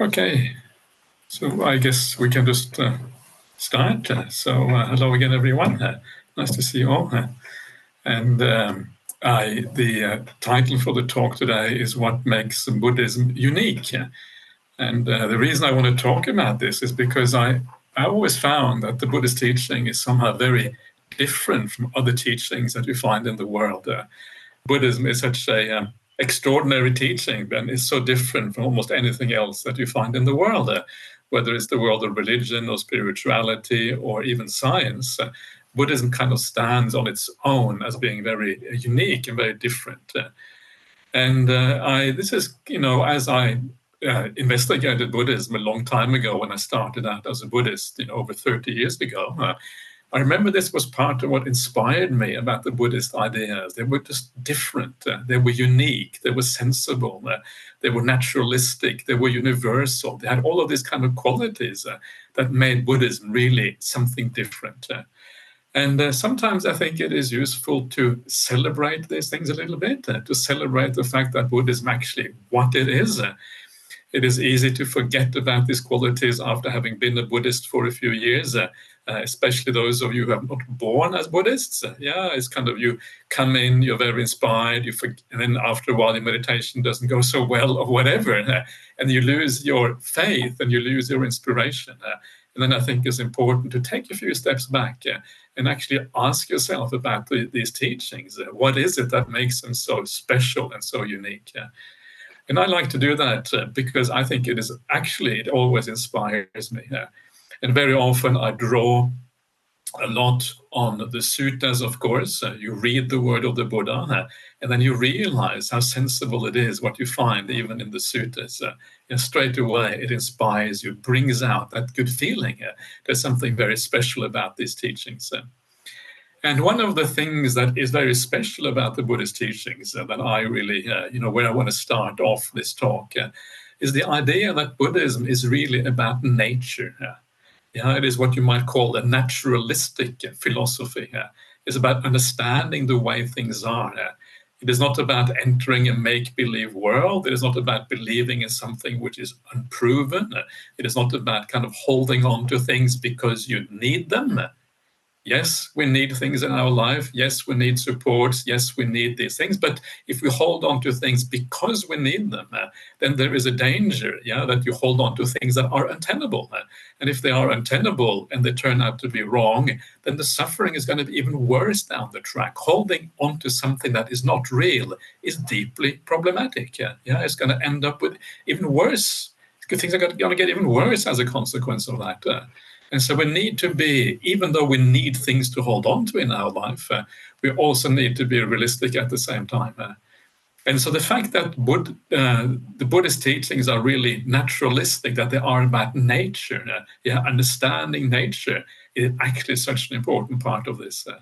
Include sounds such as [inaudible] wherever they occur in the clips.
Okay, so I guess we can just uh, start. Uh, so uh, hello again, everyone. Uh, nice to see you all. Uh, and um, I, the uh, title for the talk today is "What Makes Buddhism Unique." And the reason I want to talk about this is because I, I always found that the Buddhist teaching is somehow very different from other teachings that we find in the world. Buddhism is such a um, extraordinary teaching and is so different from almost anything else that you find in the world, uh, whether it's the world of religion or spirituality or even science. Uh, Buddhism kind of stands on its own as being very unique and very different. Uh, and uh, I, this is, you know, as I uh, investigated Buddhism a long time ago when I started out as a Buddhist, you know, over 30 years ago. I remember this was part of what inspired me about the Buddhist ideas. They were just different, uh, they were unique, they were sensible, uh, they were naturalistic, they were universal. They had all of these kind of qualities uh, that made Buddhism really something different. Uh. and uh, sometimes I think it is useful to celebrate these things a little bit, uh, to celebrate the fact that Buddhism actually what it is it is easy to forget about these qualities after having been a Buddhist for a few years. Uh, uh, especially those of you who are not born as Buddhists. Yeah, it's kind of you come in, you're very inspired, you forget, and then after a while, your meditation doesn't go so well or whatever, uh, [laughs] and you lose your faith and you lose your inspiration. Uh, and then I think it's important to take a few steps back uh, and actually ask yourself about the, these teachings. Uh, what is it that makes them so special and so unique? and I like to do that uh, because I think it is actually, it always inspires me. And very often I draw a lot on the suttas, of course. Uh, you read the word of the Buddha, uh, and then you realize how sensible it is what you find even in the suttas. Uh, and straight away, it inspires you, brings out that good feeling. Uh, there's something very special about these teachings. Uh. and one of the things that is very special about the Buddhist teachings uh, that I really, you know, where I want to start off this talk is the idea that Buddhism is really about nature. Yeah, it is what you might call a naturalistic philosophy. Yeah. It's about understanding the way things are. Yeah. It is not about entering a make believe world. It is not about believing in something which is unproven. It is not about kind of holding on to things because you need them. Yes, we need things in our life. Yes, we need supports. Yes, we need these things. But if we hold on to things because we need them, uh, then there is a danger, yeah, that you hold on to things that are untenable. Uh, and if they are untenable and they turn out to be wrong, then the suffering is going to be even worse down the track. Holding on to something that is not real is deeply problematic. Yeah, yeah it's going to end up with even worse. Things are going to get even worse as a consequence of that. Uh, and so we need to be, even though we need things to hold on to in our life, uh, we also need to be realistic at the same time. Uh, and so the fact that uh, the Buddhist teachings are really naturalistic, that they are about nature, uh, yeah, understanding nature, is actually such an important part of this. Uh.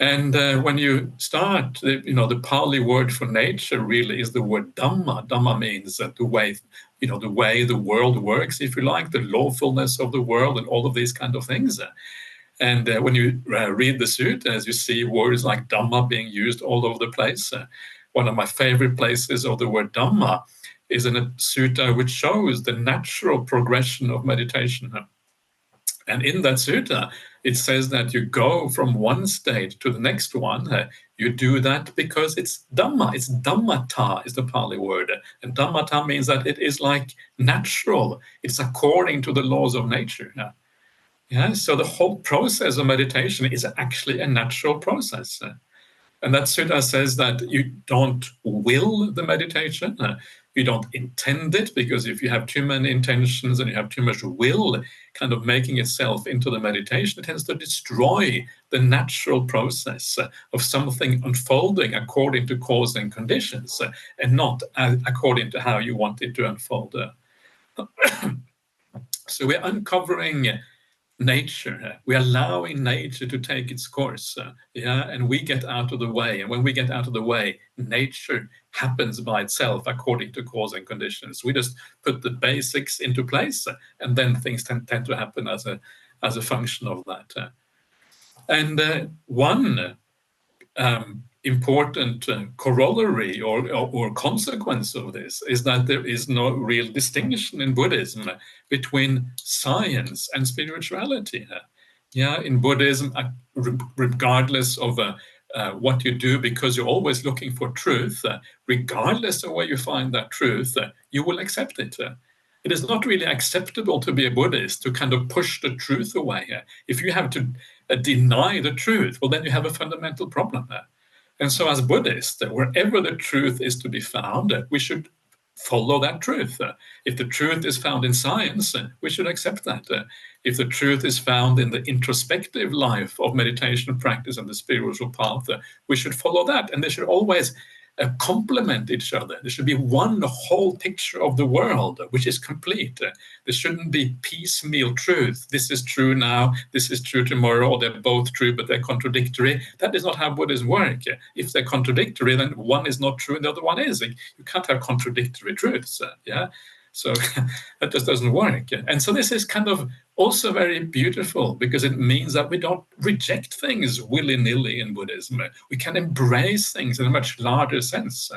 and uh, when you start, you know, the Pali word for nature really is the word Dhamma. Dhamma means the way you know the way the world works if you like the lawfulness of the world and all of these kind of things and uh, when you uh, read the suttas you see words like dhamma being used all over the place uh, one of my favorite places of the word dhamma is in a sutta which shows the natural progression of meditation and in that sutta it says that you go from one state to the next one. You do that because it's Dhamma, it's Dhammata is the Pali word. And Dhammata means that it is like natural, it's according to the laws of nature. Yeah? So the whole process of meditation is actually a natural process. And that sutta says that you don't will the meditation. You don't intend it because if you have too many intentions and you have too much will kind of making itself into the meditation, it tends to destroy the natural process of something unfolding according to cause and conditions and not according to how you want it to unfold. [coughs] so we're uncovering nature. We're allowing nature to take its course. Yeah, and we get out of the way. And when we get out of the way, nature happens by itself according to cause and conditions. We just put the basics into place, and then things tend, tend to happen as a as a function of that. And uh, one um, important uh, corollary or, or, or, consequence of this is that there is no real distinction in Buddhism between science and spirituality. Yeah, in Buddhism, uh, regardless of uh, uh, what you do, because you're always looking for truth, uh, regardless of where you find that truth, uh, you will accept it. it is not really acceptable to be a Buddhist to kind of push the truth away. if you have to deny the truth, well, then you have a fundamental problem there. And so, as Buddhists, wherever the truth is to be found, we should follow that truth. Uh, if the truth is found in science, uh, we should accept that. Uh, if the truth is found in the introspective life of meditation practice and the spiritual path, we should follow that. And they should always uh, complement each other. There should be one whole picture of the world, which is complete. There shouldn't be piecemeal truth. This is true now, this is true tomorrow, or they're both true, but they're contradictory. That is not how Buddhism work. If they're contradictory, then one is not true and the other one is. Like, You can't have contradictory truths. Yeah. So [laughs] that just doesn't work. And so this is kind of also very beautiful because it means that we don't reject things willy nilly in Buddhism. We can embrace things in a much larger sense.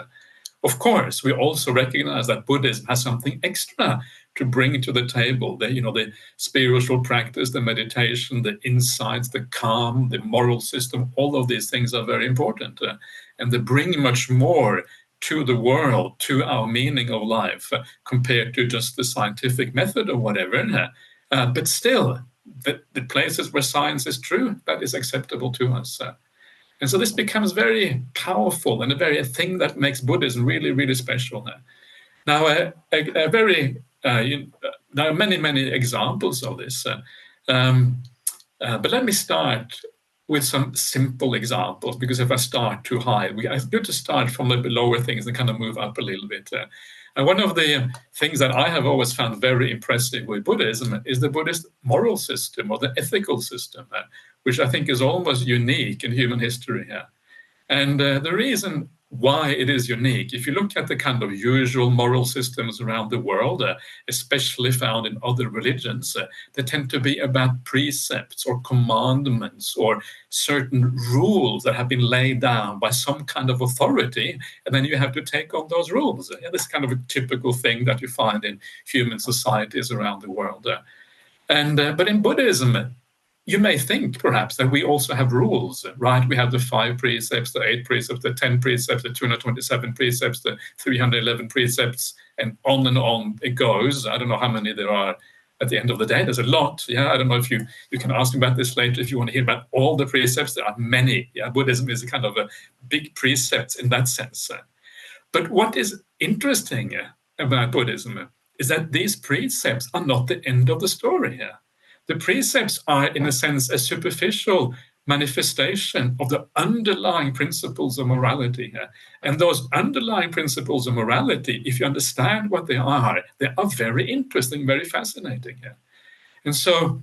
Of course, we also recognize that Buddhism has something extra to bring to the table the you know the spiritual practice the meditation the insights the calm the moral system all of these things are very important and they bring much more to the world, to our meaning of life, compared to just the scientific method or whatever. Uh, but still, the, the, places where science is true, that is acceptable to us. Uh, and so this becomes very powerful and a very thing that makes Buddhism really, really special. Now, a, a, a very uh, you, uh, there are many, many examples of this. Um, but let me start with some simple examples because if I start too high, we, it's good to start from the lower things and kind of move up a little bit. And one of the things that I have always found very impressive with Buddhism is the Buddhist moral system or the ethical system, uh, which I think is almost unique in human history here. And uh, the reason why it is unique. If you look at the kind of usual moral systems around the world, uh, especially found in other religions, uh, they tend to be about precepts or commandments or certain rules that have been laid down by some kind of authority, and then you have to take on those rules. Yeah, this is kind of a typical thing that you find in human societies around the world. Uh, and uh, but in Buddhism, you may think perhaps that we also have rules, right? We have the five precepts, the eight precepts, the 10 precepts, the 227 precepts, the 311 precepts, and on and on it goes. I don't know how many there are at the end of the day. There's a lot. Yeah, I don't know if you you can ask about this later if you want to hear about all the precepts. There are many. Yeah, Buddhism is a kind of a big precepts in that sense. But what is interesting about Buddhism is that these precepts are not the end of the story here. The precepts are, in a sense, a superficial manifestation of the underlying principles of morality here. And those underlying principles of morality, if you understand what they are, they are very interesting, very fascinating here. And so,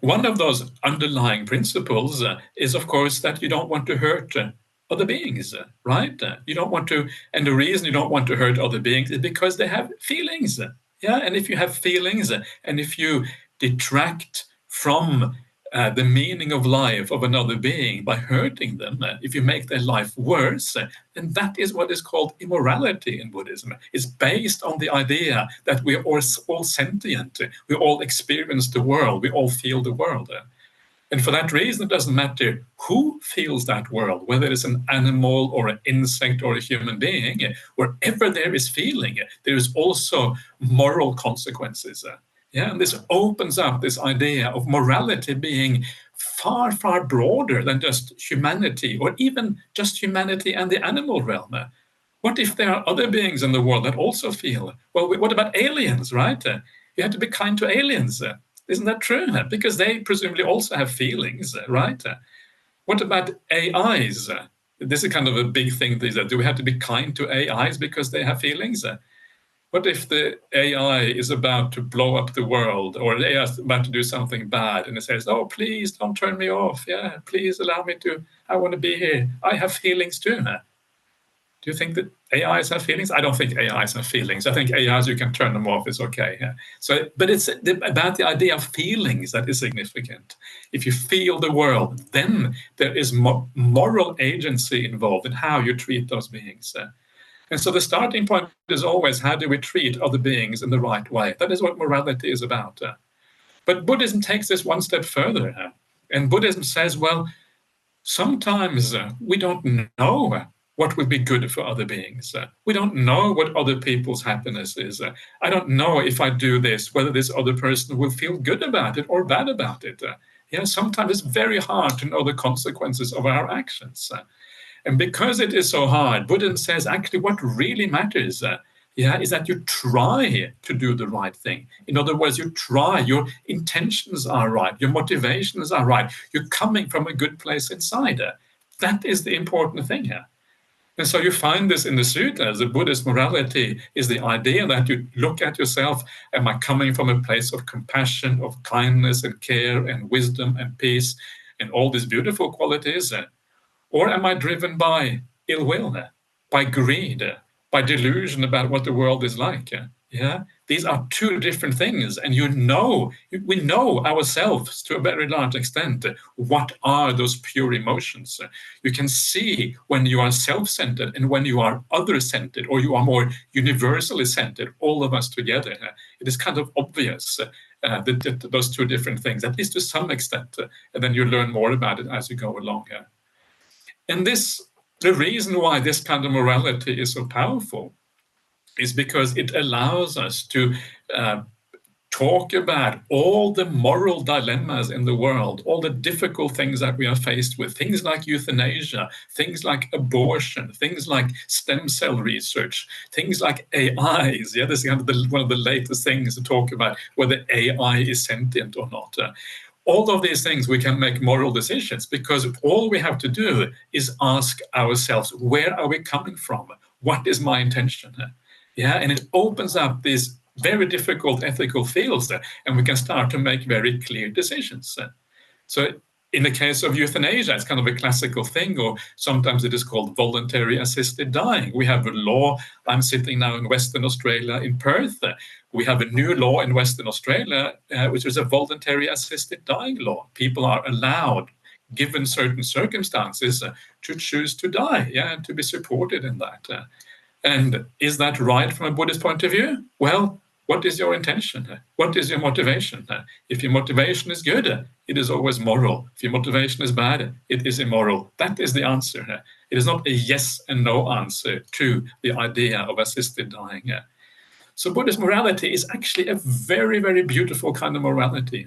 one of those underlying principles uh, is, of course, that you don't want to hurt uh, other beings, uh, right? You don't want to, and the reason you don't want to hurt other beings is because they have feelings. Yeah, and if you have feelings, and if you detract from uh, the meaning of life of another being by hurting them, uh, if you make their life worse, uh, then that is what is called immorality in Buddhism. It's based on the idea that we are all, all sentient, we all experience the world, we all feel the world. And for that reason, it doesn't matter who feels that world, whether it's an animal or an insect or a human being, wherever there is feeling, there is also moral consequences. Yeah, and this opens up this idea of morality being far, far broader than just humanity, or even just humanity and the animal realm. What if there are other beings in the world that also feel? Well, what about aliens, right? You have to be kind to aliens. Isn't that true? Because they presumably also have feelings, right? What about AIs? This is kind of a big thing. Do we have to be kind to AIs because they have feelings? What if the AI is about to blow up the world or the AI is about to do something bad and it says, oh, please don't turn me off. Yeah, please allow me to, I want to be here. I have feelings too. Do you think that AIs have feelings? I don't think AIs have feelings. I think AIs you can turn them off. It's okay. Yeah. So, but it's about the idea of feelings that is significant. If you feel the world, then there is moral agency involved in how you treat those beings. Uh. And so the starting point is always how do we treat other beings in the right way? That is what morality is about. But Buddhism takes this one step further. And Buddhism says, well, sometimes we don't know what would be good for other beings. Uh, we don't know what other people's happiness is. Uh, I don't know if I do this, whether this other person will feel good about it or bad about it. Uh, yeah, sometimes it's very hard to know the consequences of our actions. Uh, and because it is so hard, Buddha says actually what really matters uh, yeah, is that you try to do the right thing. In other words, you try, your intentions are right, your motivations are right, you're coming from a good place inside. Uh, that is the important thing here. And so you find this in the suttas. The Buddhist morality is the idea that you look at yourself Am I coming from a place of compassion, of kindness and care and wisdom and peace and all these beautiful qualities? Or am I driven by ill will, by greed, by delusion about what the world is like? Yeah, these are two different things, and you know, we know ourselves to a very large extent. What are those pure emotions? You can see when you are self-centered and when you are other-centered, or you are more universally centered. All of us together, it is kind of obvious uh, that, those two different things, at least to some extent, and then you learn more about it as you go along. And this, the reason why this kind of morality is so powerful is because it allows us to uh, talk about all the moral dilemmas in the world, all the difficult things that we are faced with, things like euthanasia, things like abortion, things like stem cell research, things like AIs. Yeah, this is kind of the, one of the latest things to talk about whether AI is sentient or not. Uh, all of these things we can make moral decisions because all we have to do is ask ourselves, where are we coming from? What is my intention? Yeah, and it opens up these very difficult ethical fields and we can start to make very clear decisions. So in the case of euthanasia, it's kind of a classical thing, or sometimes it is called voluntary assisted dying. We have a law. I'm sitting now in Western Australia, in Perth. We have a new law in Western Australia, uh, which is a voluntary assisted dying law. People are allowed, given certain circumstances, uh, to choose to die, yeah, and to be supported in that. Uh, and is that right from a Buddhist point of view? Well, what is your intention? What is your motivation? If your motivation is good, it is always moral. If your motivation is bad, it is immoral. That is the answer. It is not a yes and no answer to the idea of assisted dying. So Buddhist morality is actually a very, very beautiful kind of morality.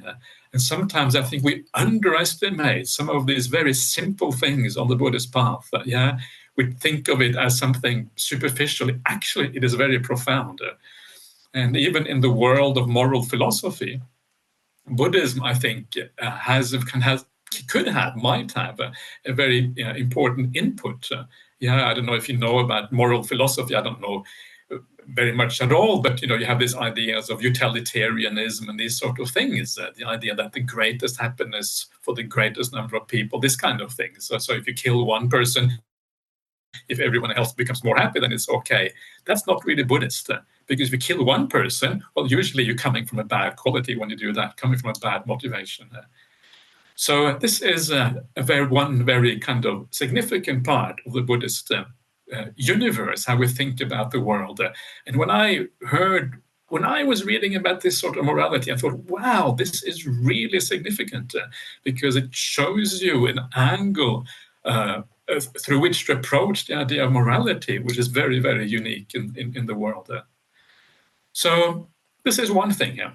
And sometimes I think we underestimate some of these very simple things on the Buddhist path. Yeah, we think of it as something superficial. Actually, it is very profound. And even in the world of moral philosophy, Buddhism, I think, uh, has can has could have might have a, a very uh, important input. Uh, yeah, I don't know if you know about moral philosophy. I don't know uh, very much at all, but you know, you have these ideas of utilitarianism and these sort of things. Uh, the idea that the greatest happiness for the greatest number of people, this kind of thing. So, so if you kill one person, if everyone else becomes more happy, then it's okay. That's not really Buddhist. Uh, because if you kill one person, well, usually you're coming from a bad quality when you do that, coming from a bad motivation. Uh, so uh, this is a, a, very one very kind of significant part of the Buddhist uh, universe, how we think about the world. And when I heard, when I was reading about this sort of morality, I thought, wow, this is really significant because it shows you an angle through which to approach the idea of morality, which is very, very unique in, in, in the world. Uh. So this is one thing. Yeah.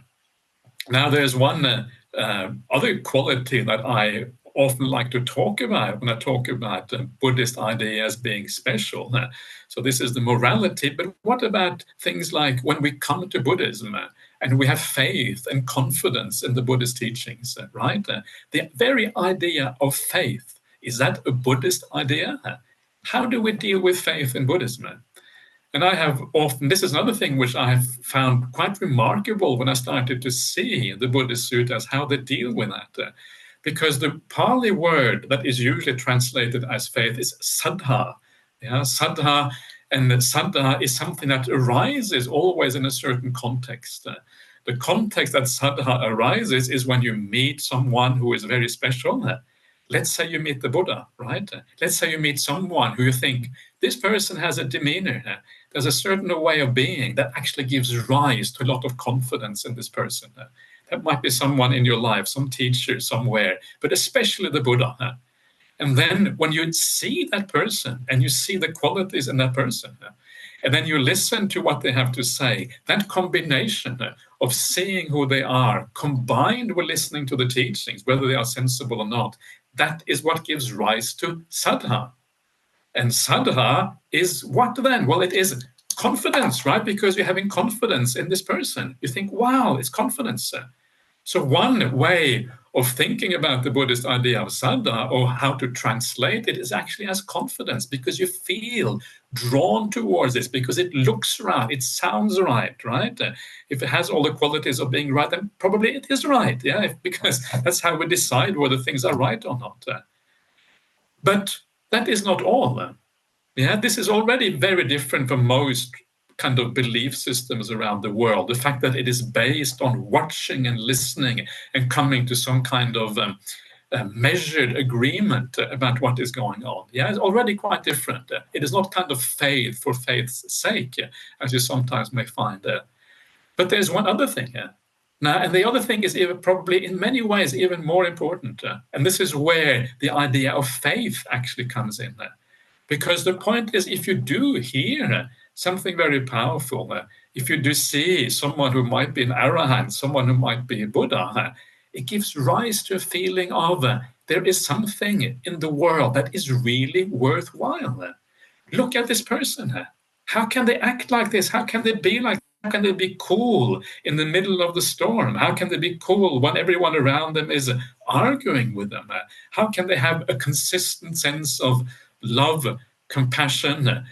Now there's one uh, uh, other quality that I often like to talk about when I talk about uh, Buddhist ideas being special. Uh, so this is the morality, but what about things like when we come to Buddhism uh, and we have faith and confidence in the Buddhist teachings, right? the very idea of faith is that a Buddhist idea? How do we deal with faith in Buddhism? And I have often, this is another thing which I have found quite remarkable when I started to see the Buddhist suttas, how they deal with that. Because the Pali word that is usually translated as faith is saddha. Yeah, saddha And saddha is something that arises always in a certain context. The context that saddha arises is when you meet someone who is very special. Let's say you meet the Buddha, right? Let's say you meet someone who you think this person has a demeanor, there's a certain way of being that actually gives rise to a lot of confidence in this person. That might be someone in your life, some teacher somewhere, but especially the Buddha. And then when you see that person and you see the qualities in that person, and then you listen to what they have to say, that combination of seeing who they are combined with listening to the teachings, whether they are sensible or not, that is what gives rise to saddha. And saddha is what then? Well, it is confidence, right? Because you're having confidence in this person. You think, wow, it's confidence. So, one way of thinking about the Buddhist idea of saddha or how to translate it is actually as confidence because you feel drawn towards this because it looks right, it sounds right, right? Uh, if it has all the qualities of being right, then probably it is right, yeah, [laughs] because that's how we decide whether things are right or not. Uh. But that is not all. Uh. Yeah, this is already very different from most kind of belief systems around the world. The fact that it is based on watching and listening and coming to some kind of um, uh, measured agreement about what is going on. Yeah, it's already quite different. It is not kind of faith for faith's sake, as you sometimes may find. But there's one other thing here. Now, and the other thing is even probably in many ways even more important. And this is where the idea of faith actually comes in. Because the point is, if you do hear something very powerful. If you do see someone who might be an arahant, someone who might be a Buddha, it gives rise to a feeling of uh, there is something in the world that is really worthwhile. Look at this person. How can they act like this? How can they be like how can they be cool in the middle of the storm? How can they be cool when everyone around them is arguing with them? How can they have a consistent sense of love, compassion,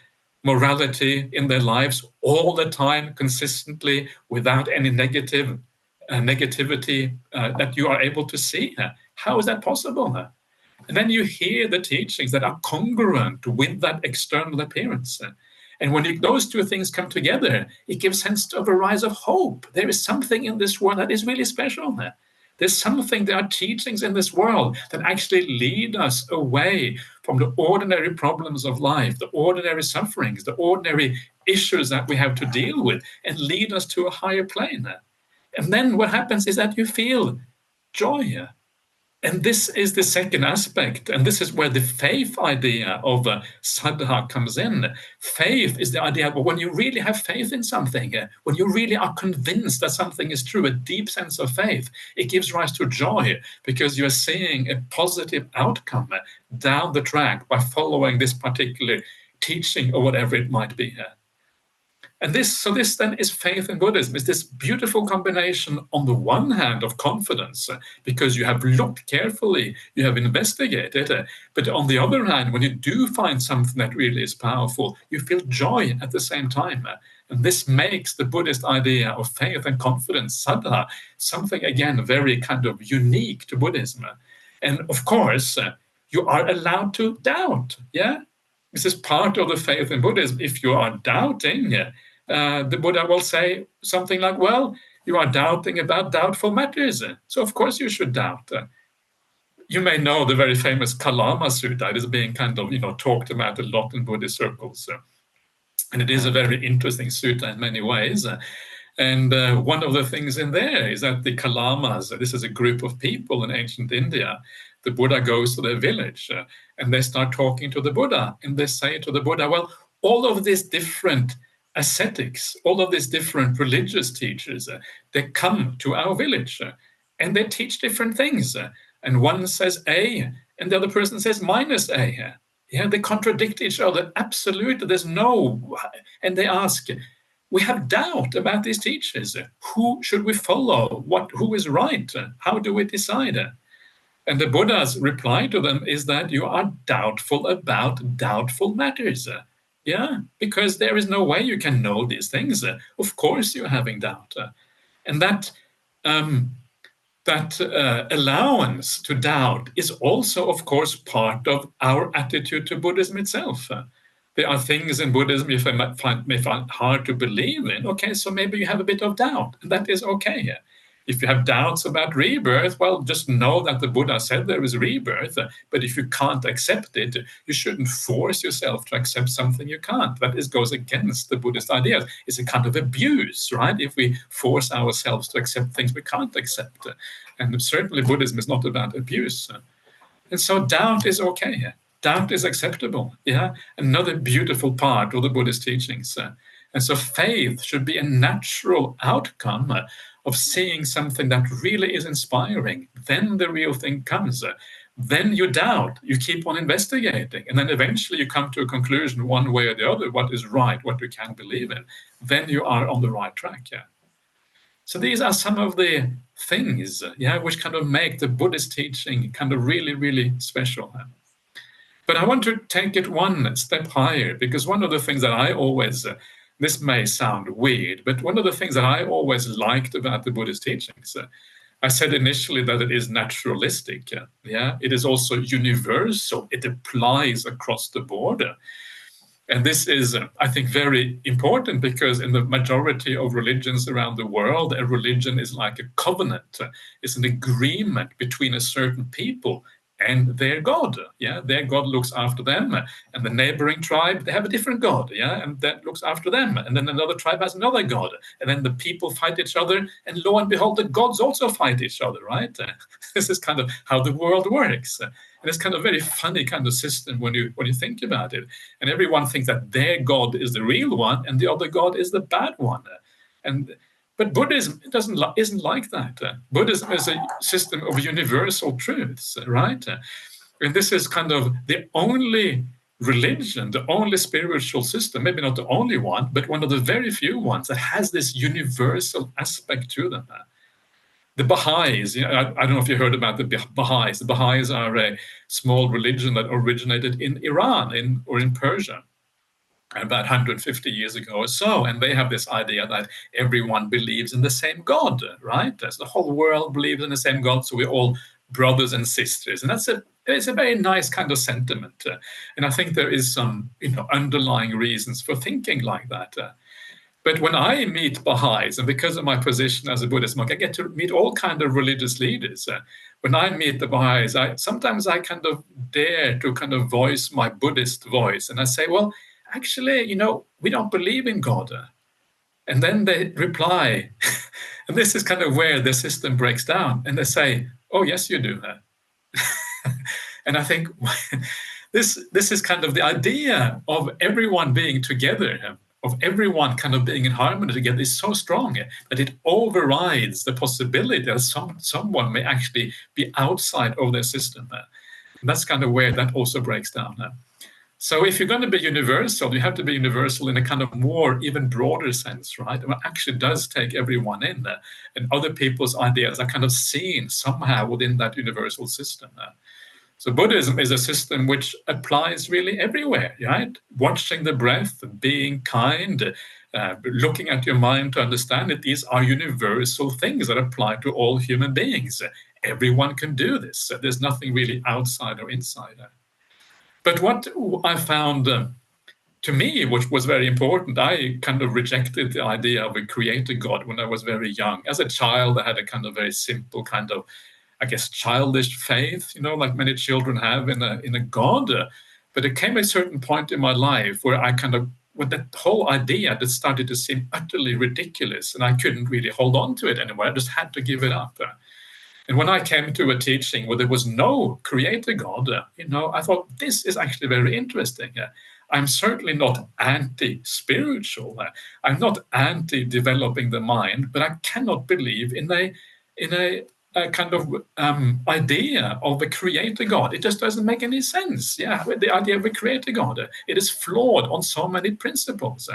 morality in their lives all the time, consistently, without any negative negativity uh, that you are able to see. How is that possible? And then you hear the teachings that are congruent with that external appearance. And when those two things come together, it gives sense of a rise of hope. There is something in this world that is really special. There's something, there are teachings in this world that actually lead us away from the ordinary problems of life, the ordinary sufferings, the ordinary issues that we have to deal with, and lead us to a higher plane. And then what happens is that you feel joy. And this is the second aspect, and this is where the faith idea of uh, saddha comes in. Faith is the idea of when you really have faith in something, uh, when you really are convinced that something is true, a deep sense of faith, it gives rise to joy because you are seeing a positive outcome down the track by following this particular teaching or whatever it might be. Uh, and this, so this then is faith in Buddhism, is this beautiful combination on the one hand of confidence, uh, because you have looked carefully, you have investigated, uh, but on the other hand, when you do find something that really is powerful, you feel joy at the same time. Uh, and this makes the Buddhist idea of faith and confidence, saddha, something again very kind of unique to Buddhism. And of course, you are allowed to doubt. Yeah, this is part of the faith in Buddhism. If you are doubting, uh, the Buddha will say something like, Well, you are doubting about doubtful matters. So, of course, you should doubt. Uh, you may know the very famous Kalama Sutta. It is being kind of, you know, talked about a lot in Buddhist circles. Uh, and it is a very interesting sutta in many ways. Uh, and uh, one of the things in there is that the Kalamas, this is a group of people in ancient India, the Buddha goes to their village uh, and they start talking to the Buddha. And they say to the Buddha, well, all of these different ascetics, all of these different religious teachers, uh, they come to our village uh, and they teach different things. Uh, and one says A, and the other person says minus A. Yeah, they contradict each other. Absolutely, there's no. And they ask, we have doubt about these teachers. Who should we follow? What? Who is right? How do we decide? And the Buddha's reply to them is that you are doubtful about doubtful matters. Yeah, because there is no way you can know these things. Uh, of course, you're having doubt, uh, and that um, that uh, allowance to doubt is also, of course, part of our attitude to Buddhism itself. Uh, there are things in Buddhism you find, may find hard to believe in. Okay, so maybe you have a bit of doubt, and that is okay. If you have doubts about rebirth, well, just know that the Buddha said there is rebirth. But if you can't accept it, you shouldn't force yourself to accept something you can't. That is, goes against the Buddhist ideas. It's a kind of abuse, right? If we force ourselves to accept things we can't accept. And certainly Buddhism is not about abuse. And so doubt is okay doubt is acceptable. Yeah, another beautiful part of the Buddhist teachings. And so faith should be a natural outcome of seeing something that really is inspiring. Then the real thing comes. Then you doubt, you keep on investigating, and then eventually you come to a conclusion one way or the other what is right, what you can believe in. Then you are on the right track. Yeah. So these are some of the things, yeah, which kind of make the Buddhist teaching kind of really, really special. But I want to take it one step higher because one of the things that I always, this may sound weird, but one of the things that I always liked about the Buddhist teachings, uh, I said initially that it is naturalistic. Uh, yeah, it is also universal. It applies across the border. And this is, uh, I think, very important because in the majority of religions around the world, a religion is like a covenant. It's an agreement between a certain people and their god yeah? Their god looks after them and the neighboring tribe they have a different god yeah? And that looks after them and then another tribe has another god and then the people fight each other and lo and behold the gods also fight each other right? [laughs] This is kind of how the world works and it's kind of very funny kind of system when you when you think about it and everyone thinks that their god is the real one and the other god is the bad one and but Buddhism doesn't isn't like that. Uh, Buddhism is a system of universal truths, right? Uh, and this is kind of the only religion, the only spiritual system, maybe not the only one, but one of the very few ones that has this universal aspect to them. Uh, the Baha'is, you know, I, I, don't know if you heard about the Baha'is. The Baha'is are a small religion that originated in Iran in, or in Persia about 150 years ago or so. And they have this idea that everyone believes in the same God, right? As the whole world believes in the same God, so we're all brothers and sisters. And that's a it's a very nice kind of sentiment. Uh, and I think there is some you know underlying reasons for thinking like that. Uh, but when I meet Baha'is, and because of my position as a Buddhist monk, I get to meet all kind of religious leaders. Uh, when I meet the Baha'is, I sometimes I kind of dare to kind of voice my Buddhist voice, and I say, well, actually, you know, we don't believe in God. And then they reply, [laughs] and this is kind of where the system breaks down, and they say, oh, yes, you do. [laughs] and I think [laughs] this, this is kind of the idea of everyone being together, of everyone kind of being in harmony together is so strong that it overrides the possibility that some, someone may actually be outside of their system. And that's kind of where that also breaks down. So if you're going to be universal, you have to be universal in a kind of more, even broader sense, right? It actually does take everyone in there. And other people's ideas are kind of seen somehow within that universal system. There. So Buddhism is a system which applies really everywhere, right? Watching the breath, being kind, uh, looking at your mind to understand it. These are universal things that apply to all human beings. Everyone can do this. There's nothing really outside or inside. But what I found uh, to me, which was very important, I kind of rejected the idea of a creator God when I was very young. As a child, I had a kind of very simple kind of, I guess, childish faith, you know, like many children have in a in a God. But it came a certain point in my life where I kind of with that whole idea that started to seem utterly ridiculous, and I couldn't really hold on to it anymore. I just had to give it up. And when I came to a teaching where there was no creator God, uh, you know, I thought this is actually very interesting. Uh, I'm certainly not anti-spiritual. Uh, I'm not anti-developing the mind, but I cannot believe in a in a, a kind of um, idea of a creator God. It just doesn't make any sense. Yeah, the idea of a creator God. It is flawed on so many principles.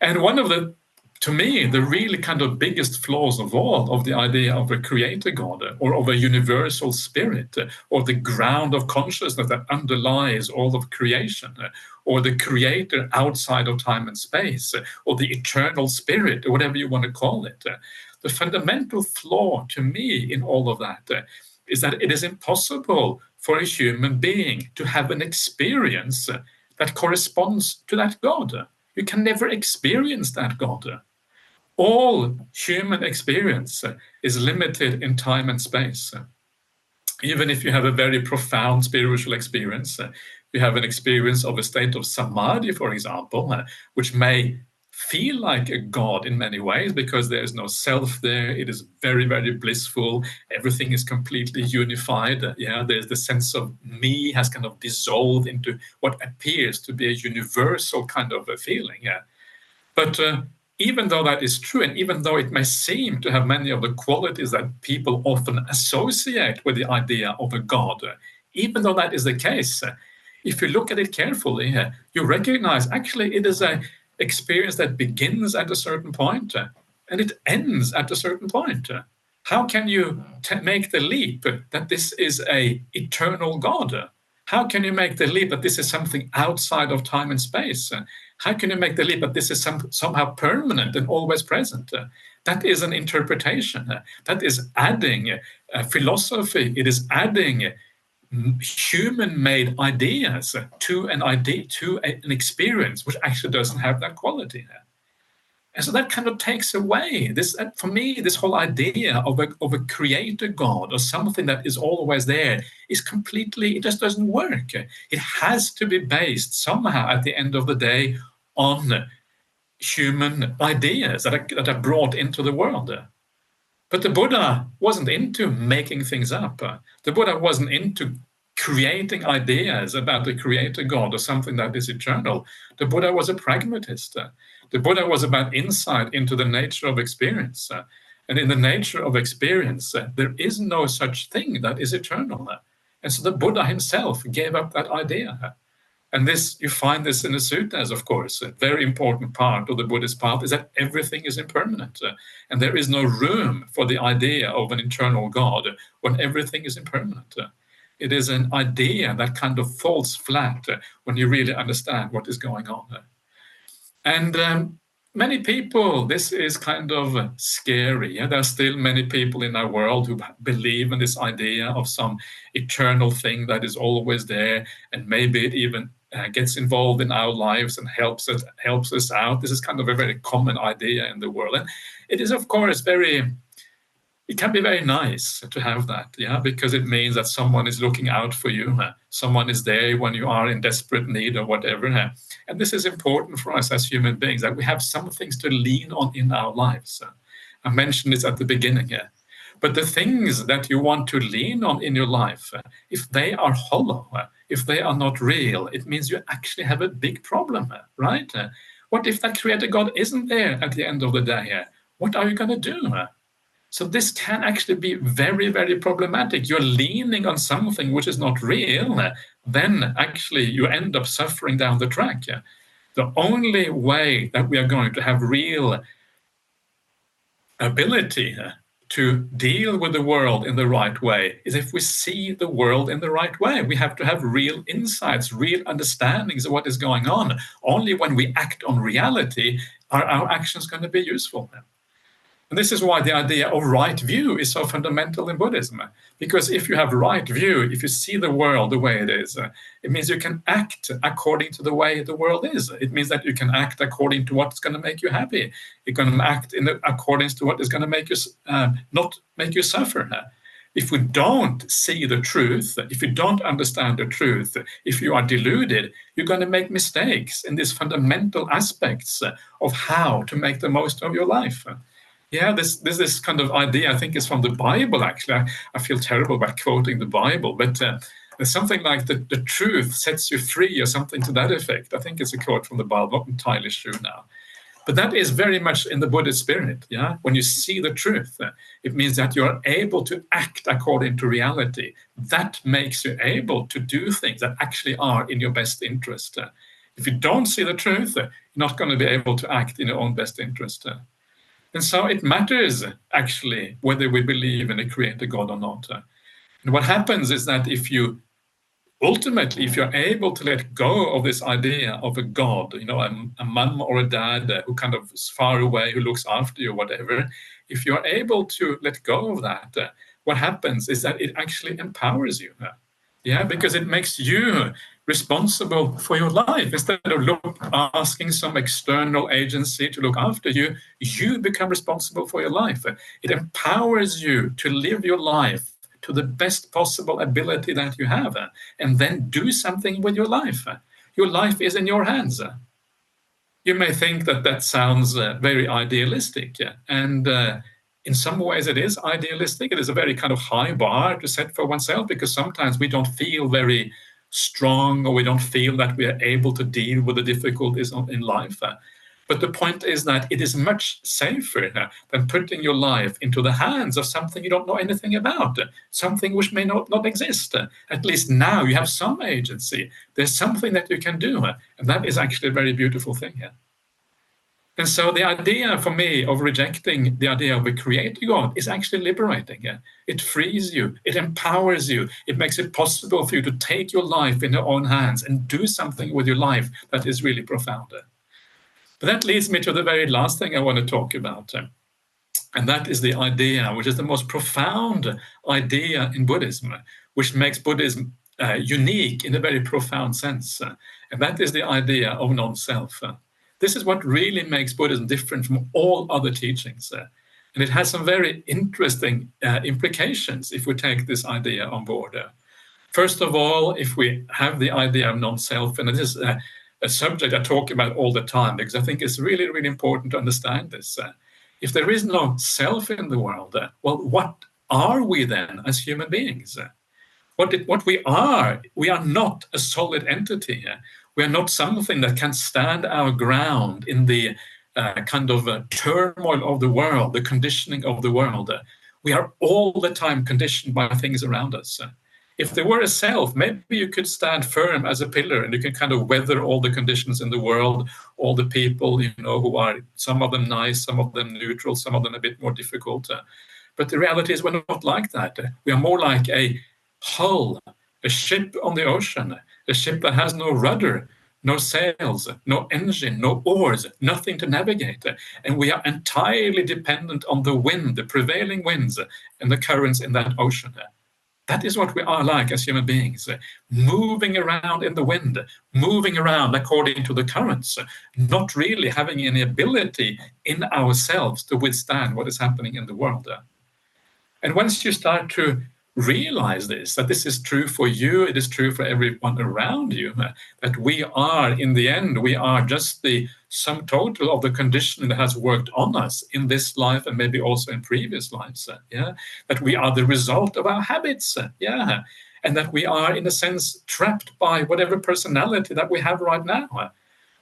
And one of the to me, the really kind of biggest flaws of all of the idea of a creator God uh, or of a universal spirit uh, or the ground of consciousness that underlies all of creation uh, or the creator outside of time and space or the eternal spirit or whatever you want to call it. The fundamental flaw to me in all of that is that it is impossible for a human being to have an experience that corresponds to that God. You can never experience that God. All human experience is limited in time and space. Even if you have a very profound spiritual experience, you have an experience of a state of samadhi, for example, which may feel like a god in many ways because there's no self there it is very very blissful everything is completely unified yeah there's the sense of me has kind of dissolved into what appears to be a universal kind of a feeling yeah but uh, even though that is true and even though it may seem to have many of the qualities that people often associate with the idea of a god even though that is the case if you look at it carefully you recognize actually it is an experience that begins at a certain uh, and it ends at a certain point. How can you make the leap that this is a eternal God? How can you make the leap that this is something outside of time and space? How can you make the leap that this is some, somehow permanent and always present? That is an interpretation. That is adding uh, philosophy. It is adding mm, human-made ideas to an idea to an experience which actually doesn't have that quality and so that kind of takes away this uh, for me this whole idea of a, of a creator god or something that is always there is completely it just doesn't work it has to be based somehow at the end of the day on human ideas that are, that are brought into the world but the Buddha wasn't into making things up. The Buddha wasn't into creating ideas about the creator God or something that is eternal. The Buddha was a pragmatist. The Buddha was about insight into the nature of experience. And in the nature of experience, there is no such thing that is eternal. And so the Buddha himself gave up that idea. And this, you find this in the suttas, of course. A very important part of the Buddhist path is that everything is impermanent. Uh, and there is no room for the idea of an eternal God when everything is impermanent. Uh, it is an idea that kind of falls flat uh, when you really understand what is going on. And um, many people, this is kind of scary. Yeah? There are still many people in our world who believe in this idea of some eternal thing that is always there, and maybe it even uh, gets involved in our lives and helps us helps us out. This is kind of a very common idea in the world, and it is of course very. It can be very nice to have that, yeah, because it means that someone is looking out for you. Uh, someone is there when you are in desperate need or whatever. Uh, and this is important for us as human beings that we have some things to lean on in our lives. I mentioned this at the beginning here. But the things that you want to lean on in your life, if they are hollow, if they are not real, it means you actually have a big problem, right? What if that creator God isn't there at the end of the day? What are you going to do? So this can actually be very, very problematic. You're leaning on something which is not real, then actually you end up suffering down the track. The only way that we are going to have real ability uh, to deal with the world in the right way is if we see the world in the right way. We have to have real insights, real understandings of what is going on. Only when we act on reality are our actions going to be useful. And this is why the idea of right view is so fundamental in Buddhism. Because if you have right view, if you see the world the way it is, uh, it means you can act according to the way the world is. It means that you can act according to what's going to make you happy. You can act in accordance to what is going to make you uh, not make you suffer. If we don't see the truth, if you don't understand the truth, if you are deluded, you're going to make mistakes in these fundamental aspects of how to make the most of your life. Yeah, this this this kind of idea I think is from the Bible. Actually, I, I feel terrible about quoting the Bible, but uh, something like the, the truth sets you free or something to that effect. I think it's a quote from the Bible, not entirely sure now. But that is very much in the Buddhist spirit. Yeah, when you see the truth, uh, it means that you are able to act according to reality. That makes you able to do things that actually are in your best interest. Uh, if you don't see the truth, uh, you're not going to be able to act in your own best interest. And so it matters actually whether we believe in a creator God or not. And what happens is that if you ultimately, if you're able to let go of this idea of a God, you know, a, a mum or a dad who kind of is far away, who looks after you, whatever, if you're able to let go of that, what happens is that it actually empowers you. Yeah, because it makes you responsible for your life. Instead of look, asking some external agency to look after you, you become responsible for your life. It empowers you to live your life to the best possible ability that you have and then do something with your life. Your life is in your hands. You may think that that sounds uh, very idealistic, and uh, in some ways it is idealistic. It is a very kind of high bar to set for oneself because sometimes we don't feel very strong or we don't feel that we are able to deal with the difficulties in life. Uh. But the point is that it is much safer uh, than putting your life into the hands of something you don't know anything about, uh, something which may not, not exist. At least now you have some agency. There's something that you can do. And that is actually a very beautiful thing here. And so the idea for me of rejecting the idea of a creator God is actually liberating. It frees you, it empowers you, it makes it possible for you to take your life in your own hands and do something with your life that is really profound. But that leads me to the very last thing I want to talk about. And that is the idea, which is the most profound idea in Buddhism, which makes Buddhism uh, unique in a very profound sense. And that is the idea of non self. This is what really makes Buddhism different from all other teachings. Uh, and it has some very interesting uh, implications if we take this idea on board. Uh, first of all, if we have the idea of non self, and this is uh, a subject I talk about all the time because I think it's really, really important to understand this. Uh, if there is no self in the world, uh, well, what are we then as human beings? what, it, what we are, we are not a solid entity. We are not something that can stand our ground in the uh, kind of uh, turmoil of the world, the conditioning of the world. Uh, we are all the time conditioned by things around us. If there were a self, maybe you could stand firm as a pillar and you can kind of weather all the conditions in the world, all the people, you know, who are some of them nice, some of them neutral, some of them a bit more difficult. But the reality is we're not like that. We are more like a hull, a ship on the ocean, a ship that has no rudder, no sails, no engine, no oars, nothing to navigate. And we are entirely dependent on the wind, the prevailing winds, and the currents in that ocean. That is what we are like as human beings, moving around in the wind, moving around according to the currents, not really having any ability in ourselves to withstand what is happening in the world. And once you start to realize this that this is true for you it is true for everyone around you that we are in the end we are just the sum total of the conditioning that has worked on us in this life and maybe also in previous lives yeah that we are the result of our habits yeah and that we are in a sense trapped by whatever personality that we have right now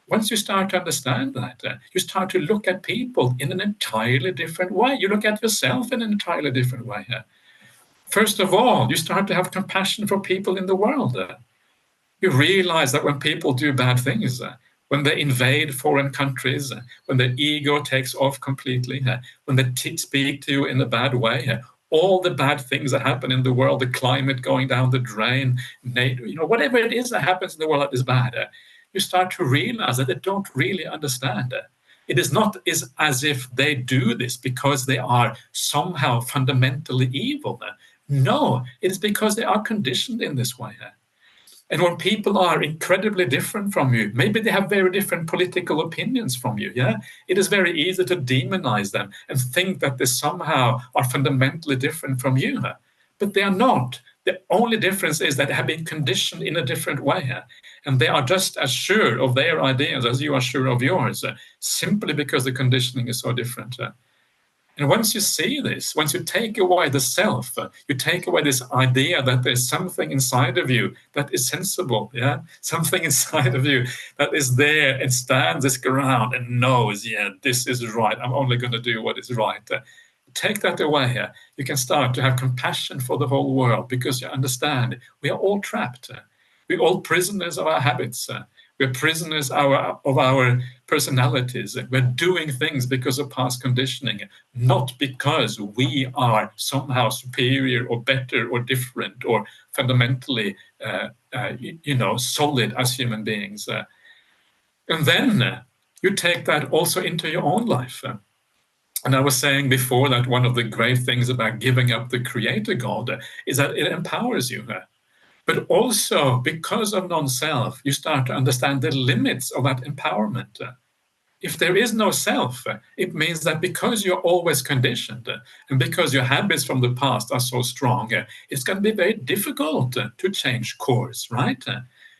once you start to understand that, uh, you start to look at people in an entirely different way. You look at yourself in an entirely different way. Uh, First of all, you start to have compassion for people in the world. You realize that when people do bad things, when they invade foreign countries, when their ego takes off completely, when they t- speak to you in a bad way, all the bad things that happen in the world, the climate going down the drain, NATO, you know, whatever it is that happens in the world that is bad, you start to realize that they don't really understand. It is not as if they do this because they are somehow fundamentally evil. No, it is because they are conditioned in this way. And when people are incredibly different from you, maybe they have very different political opinions from you, yeah? It is very easy to demonize them and think that they somehow are fundamentally different from you. But they are not. The only difference is that they have been conditioned in a different way. And they are just as sure of their ideas as you are sure of yours, simply because the conditioning is so different. And once you see this, once you take away the self, you take away this idea that there's something inside of you that is sensible, yeah, something [laughs] inside of you that is there and stands its ground and knows, yeah, this is right. I'm only going to do what is right. Take that away. You can start to have compassion for the whole world because you understand we are all trapped. We're all prisoners of our habits. We're prisoners our, of our personalities. We're doing things because of past conditioning, not because we are somehow superior or better or different or fundamentally, uh, uh, you know, solid as human beings. Uh, and then you take that also into your own life. And I was saying before that one of the great things about giving up the creator God is that it empowers you But also, because of non self, you start to understand the limits of that empowerment. If there is no self, it means that because you're always conditioned and because your habits from the past are so strong, it's going to be very difficult to change course, right?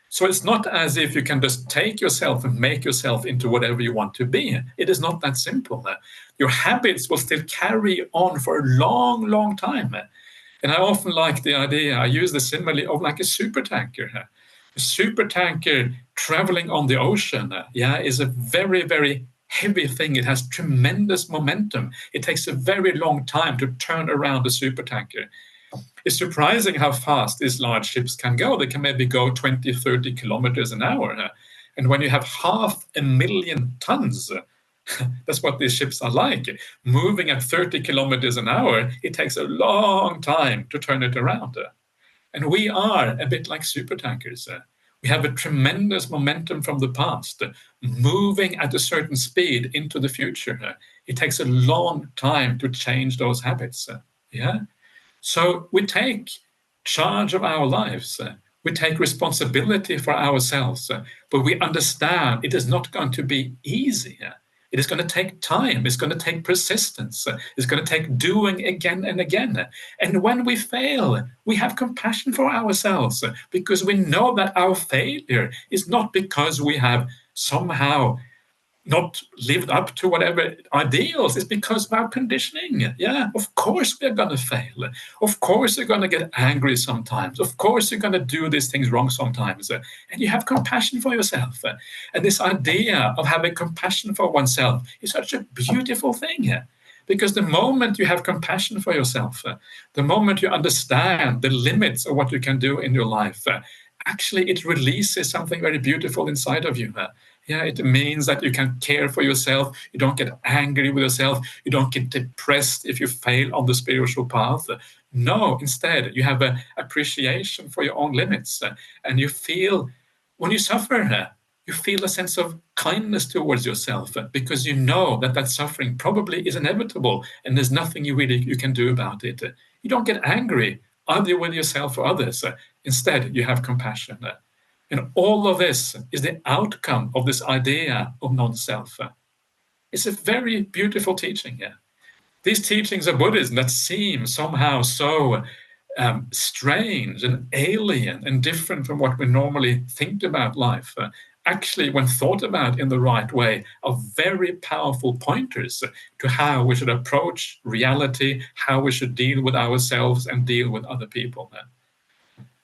So it's not as if you can just take yourself and make yourself into whatever you want to be. It is not that simple. Your habits will still carry on for a long, long time. And I often like the idea, I use the simile of like a super tanker. A super tanker traveling on the ocean, yeah, is a very, very heavy thing. It has tremendous momentum. It takes a very long time to turn around a super tanker. It's surprising how fast these large ships can go. They can maybe go 20, 30 kilometers an hour. And when you have half a million tons, [laughs] that's what these ships are like. Moving at 30 kilometers an hour, it takes a long time to turn it around. And we are a bit like supertankers. We have a tremendous momentum from the past, moving at a certain speed into the future. It takes a long time to change those habits. Yeah. So we take charge of our lives. We take responsibility for ourselves, but we understand it is not going to be easy. It is going to take time. It's going to take persistence. It's going to take doing again and again. And when we fail, we have compassion for ourselves because we know that our failure is not because we have somehow not lived up to whatever ideals is because of our conditioning. Yeah, of course we're going to fail. Of course you're going to get angry sometimes. Of course you're going to do these things wrong sometimes. And you have compassion for yourself. And this idea of having compassion for oneself is such a beautiful thing. Because the moment you have compassion for yourself, the moment you understand the limits of what you can do in your life, actually it releases something very beautiful inside of you. Yeah, it means that you can care for yourself. You don't get angry with yourself. You don't get depressed if you fail on the spiritual path. No, instead, you have an appreciation for your own limits. And you feel, when you suffer, you feel a sense of kindness towards yourself because you know that that suffering probably is inevitable and there's nothing you really you can do about it. You don't get angry either with yourself or others. Instead, you have compassion. And all of this is the outcome of this idea of non self. It's a very beautiful teaching here. These teachings of Buddhism that seem somehow so um, strange and alien and different from what we normally think about life, uh, actually, when thought about in the right way, are very powerful pointers to how we should approach reality, how we should deal with ourselves and deal with other people.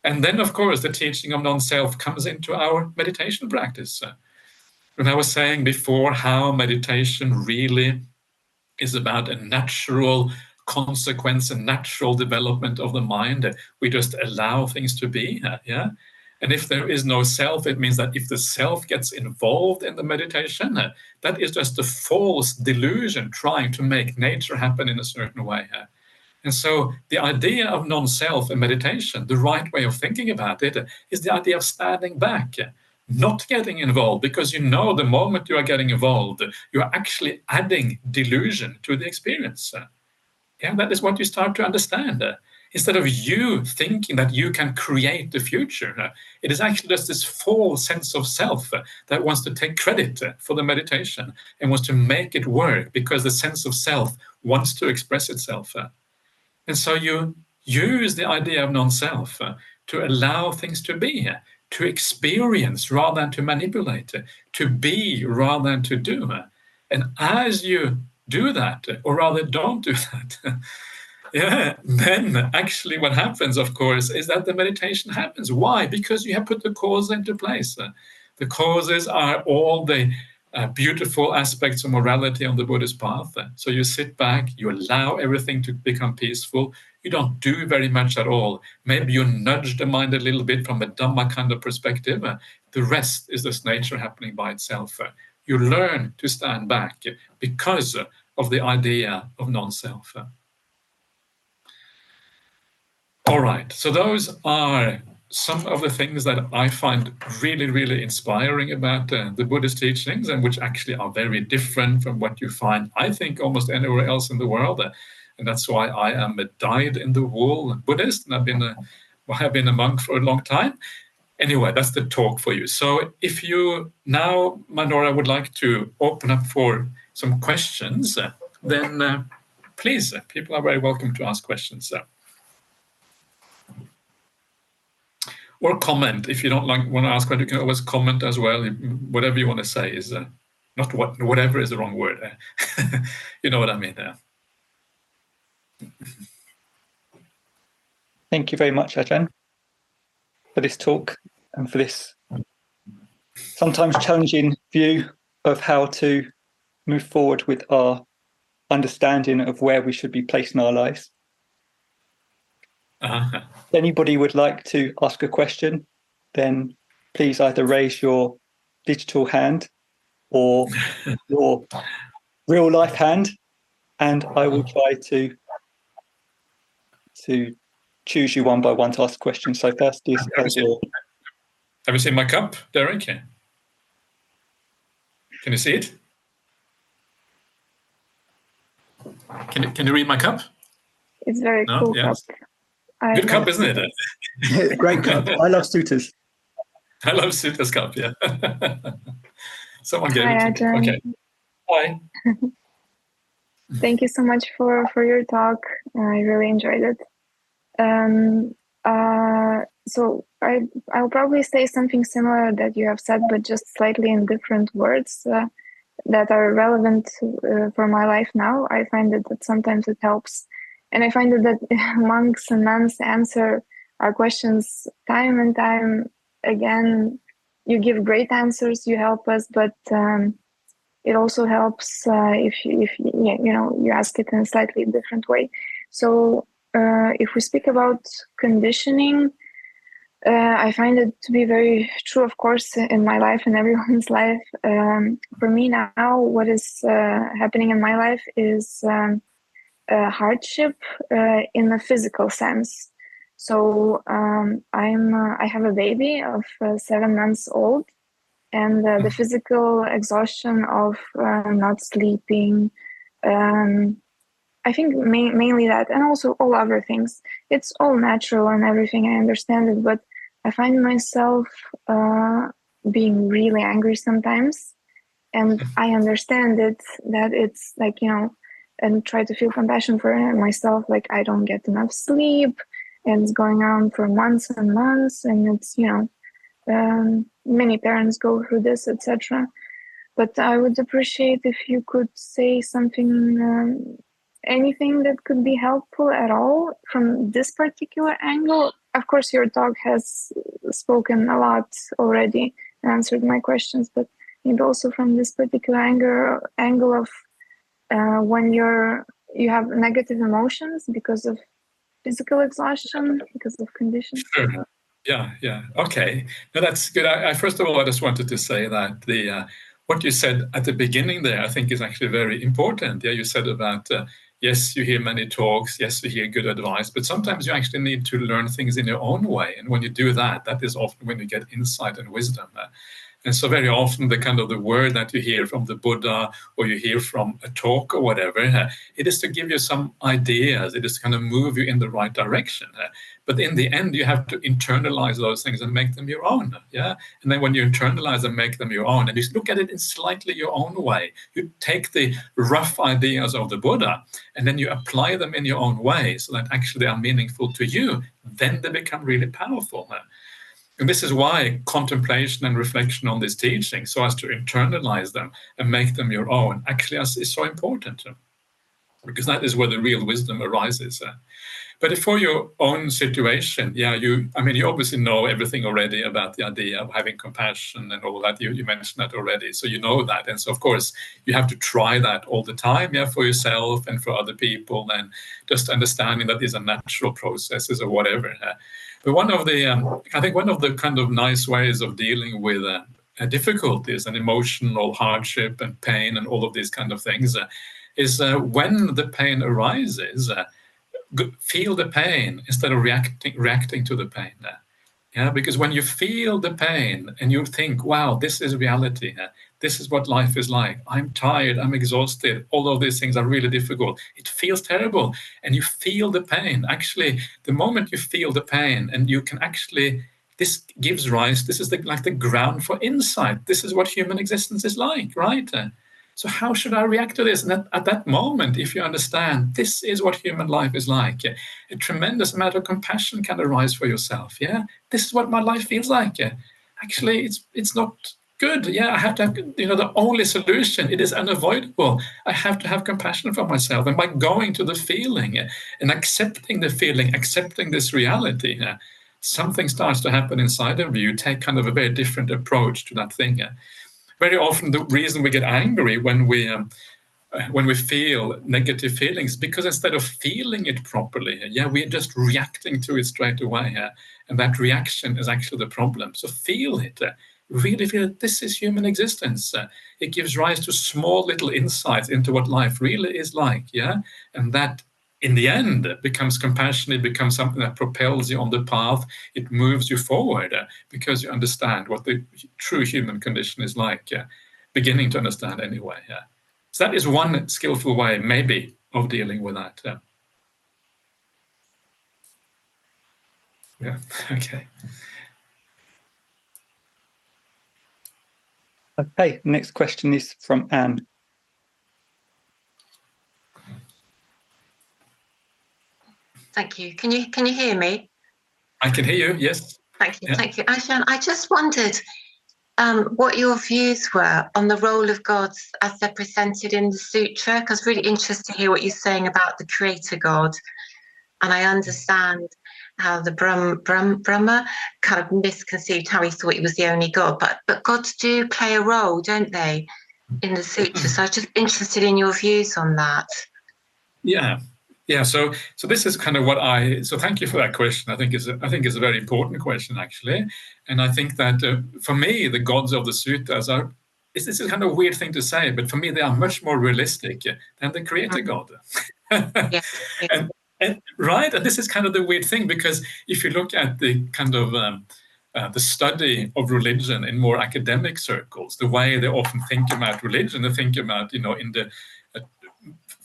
And then, of course, the teaching of non self comes into our meditation practice. And I was saying before how meditation really is about a natural consequence and natural development of the mind. We just allow things to be. Yeah. And if there is no self, it means that if the self gets involved in the meditation, that is just a false delusion trying to make nature happen in a certain way. And so the idea of non self and meditation, the right way of thinking about it, is the idea of standing back, not getting involved, because you know the moment you are getting involved, you are actually adding delusion to the experience. Yeah, that is what you start to understand. Instead of you thinking that you can create the future, it is actually just this false sense of self that wants to take credit for the meditation and wants to make it work because the sense of self wants to express itself. And so you use the idea of non self uh, to allow things to be, uh, to experience rather than to manipulate, uh, to be rather than to do. And as you do that, or rather don't do [laughs] that, [laughs] yeah, then actually what happens, of course, is that the meditation happens. Why? Because you have put the cause into place. The causes are all the uh, beautiful aspects of morality on the Buddhist path. So you sit back, you allow everything to become peaceful. You don't do very much at all. Maybe you nudge the mind a little bit from a Dhamma kind of perspective. The rest is this nature happening by itself. You learn to stand back because of the idea of non self. All right, so those are some of the things that I find really, really inspiring about uh, the Buddhist teachings, and which actually are very different from what you find, I think, almost anywhere else in the world. Uh, and that's why I am a dyed in the wool Buddhist, and I've been a have been a monk for a long time. Anyway, that's the talk for you. So if you now, Manora, would like to open up for some questions, uh, then uh, please, uh, people are very welcome to ask questions. Or comment if you don't like want to ask you can always comment as well. Whatever you want to say is uh, not what whatever is the wrong word [laughs] you know what i mean uh. thank you very much Ajahn, for this talk and for this sometimes challenging view of how to move forward with our understanding of where we should be placing our lives uh-huh. If anybody would like to ask a question, then please either raise your digital hand or [laughs] your real life hand, and I will try to to choose you one by one to ask questions. So first is have, you, have you seen my cup, Derek? Can you see it? Can you, can you read my cup? It's very no? cool yes. cup. I Good cup, isn't it? [laughs] Great cup. I love suttas. I love suttas cup. Yeah. [laughs] Someone gave Hi, it to me. Okay. Hi. [laughs] Thank you so much for for your talk. I really enjoyed it. Um, uh, so I I'll probably say something similar that you have said, but just slightly in different words uh, that are relevant uh, for my life now. I find that, that sometimes it helps and I find that [laughs] monks and nuns answer our questions time and time again. You give great answers, you help us, but um, it also helps uh, if if you know you ask it in a slightly different way. So uh, if we speak about conditioning, uh, I find it to be very true, of course, in my life and everyone's [laughs] life. Um, for me now, what is uh, happening in my life is um, uh, hardship uh, in a physical sense. So um, I'm uh, I have a baby of uh, seven months old, and uh, the mm-hmm. physical exhaustion of uh, not sleeping. Um, I think ma- mainly that, and also all other things. It's all natural and everything. I understand it, but I find myself being really angry sometimes, and mm-hmm. I understand it that it's like you know and try to feel compassion for myself like i don't get enough sleep and it's going on for months and months and it's you know um, many parents go through this etc but i would appreciate if you could say something um, anything that could be helpful at all from this particular angle. Of course your talk has spoken a lot already answered my questions but maybe also from this particular angle angle of uh, when you're you have negative emotions because of physical exhaustion because of conditions? Sure. yeah yeah. Okay. No that's good. I, I, first of all i just wanted to say that the uh, what you said at the beginning there i think is actually very important. Yeah you said about uh, yes you hear many talks yes you hear good advice but sometimes you actually need to learn things in your own way. And when you do that that is often when you get insight and wisdom. Uh, and so very often the kind of the word that you hear from the Buddha or you hear from a talk or whatever, uh, it is to give you some ideas. It is to kind of move you in the right direction. Uh, but in the end, you have to internalize those things and make them your own. Yeah. And then when you internalize and make them your own, and you look at it in slightly your own way, you take the rough ideas of the Buddha and then you apply them in your own way so that actually they are meaningful to you, then they become really powerful. Uh, and this is why contemplation and reflection on this teaching, so as to internalize them and make them your own, actually is so important. Because that is where the real wisdom arises. But for your own situation, yeah, you, I mean, you obviously know everything already about the idea of having compassion and all that. You, you mentioned that already. So you know that. And so, of course, you have to try that all the time, yeah, for yourself and for other people, and just understanding that these are natural processes or whatever. But one of the, um, I think, one of the kind of nice ways of dealing with uh, difficulties and emotional hardship and pain and all of these kind of things uh, is uh, when the pain arises, uh, feel the pain instead of reacting reacting to the pain. Yeah, because when you feel the pain and you think, wow, this is reality, this is what life is like. I'm tired, I'm exhausted, all of these things are really difficult. It feels terrible. And you feel the pain. Actually, the moment you feel the pain and you can actually this gives rise this is the, like the ground for insight this is what human existence is like right so how should i react to this? And at, at that moment if you understand this is what human life is like. A tremendous amount of compassion can arise for yourself yeah? This is what my life feels like. Actually it's it's not good yeah? I have to have you know the only solution. It is unavoidable. I have to have compassion for myself. And by going to the feeling? And accepting the feeling accepting this reality something starts to happen inside of you. You take kind of a very different approach to that thing. Very often, the reason we get angry when we um, when we feel negative feelings because instead of feeling it properly, yeah, we're just reacting to it straight away. Yeah? And that reaction is actually the problem. So feel it. Uh, really feel that this is human existence. Uh, it gives rise to small little insights into what life really is like. Yeah. And that in the end it becomes compassion it becomes something that propels you on the path it moves you forward uh, because you understand what the true human condition is like uh, beginning to understand anyway yeah. So that is one skillful way maybe of dealing with that yeah. Yeah [laughs] okay. Okay next question is from anne Thank you. Can you can you hear me? I can hear you. Yes. Thank you. Yeah. Thank you, Ajahn. I just wondered um, what your views were on the role of gods as they're presented in the sutta. Because really interested to hear what you're saying about the creator god, and I understand how the Brahm, Brahm, Brahma kind of misconceived how he thought he was the only god. But but gods do play a role, don't they, in the sutta? So I was just interested in your views on that. Yeah, yeah, so so this is kind of what I. So thank you for that question. I think is I think is a very important question actually, and I think that uh, for me the gods of the suttas are. This is a kind of weird thing to say, but for me they are much more realistic than the creator mm-hmm. god. yeah. [laughs] and, and, right, and this is kind of the weird thing because if you look at the kind of um, uh, the study of religion in more academic circles, the way they often think about religion, they think about, you know, in the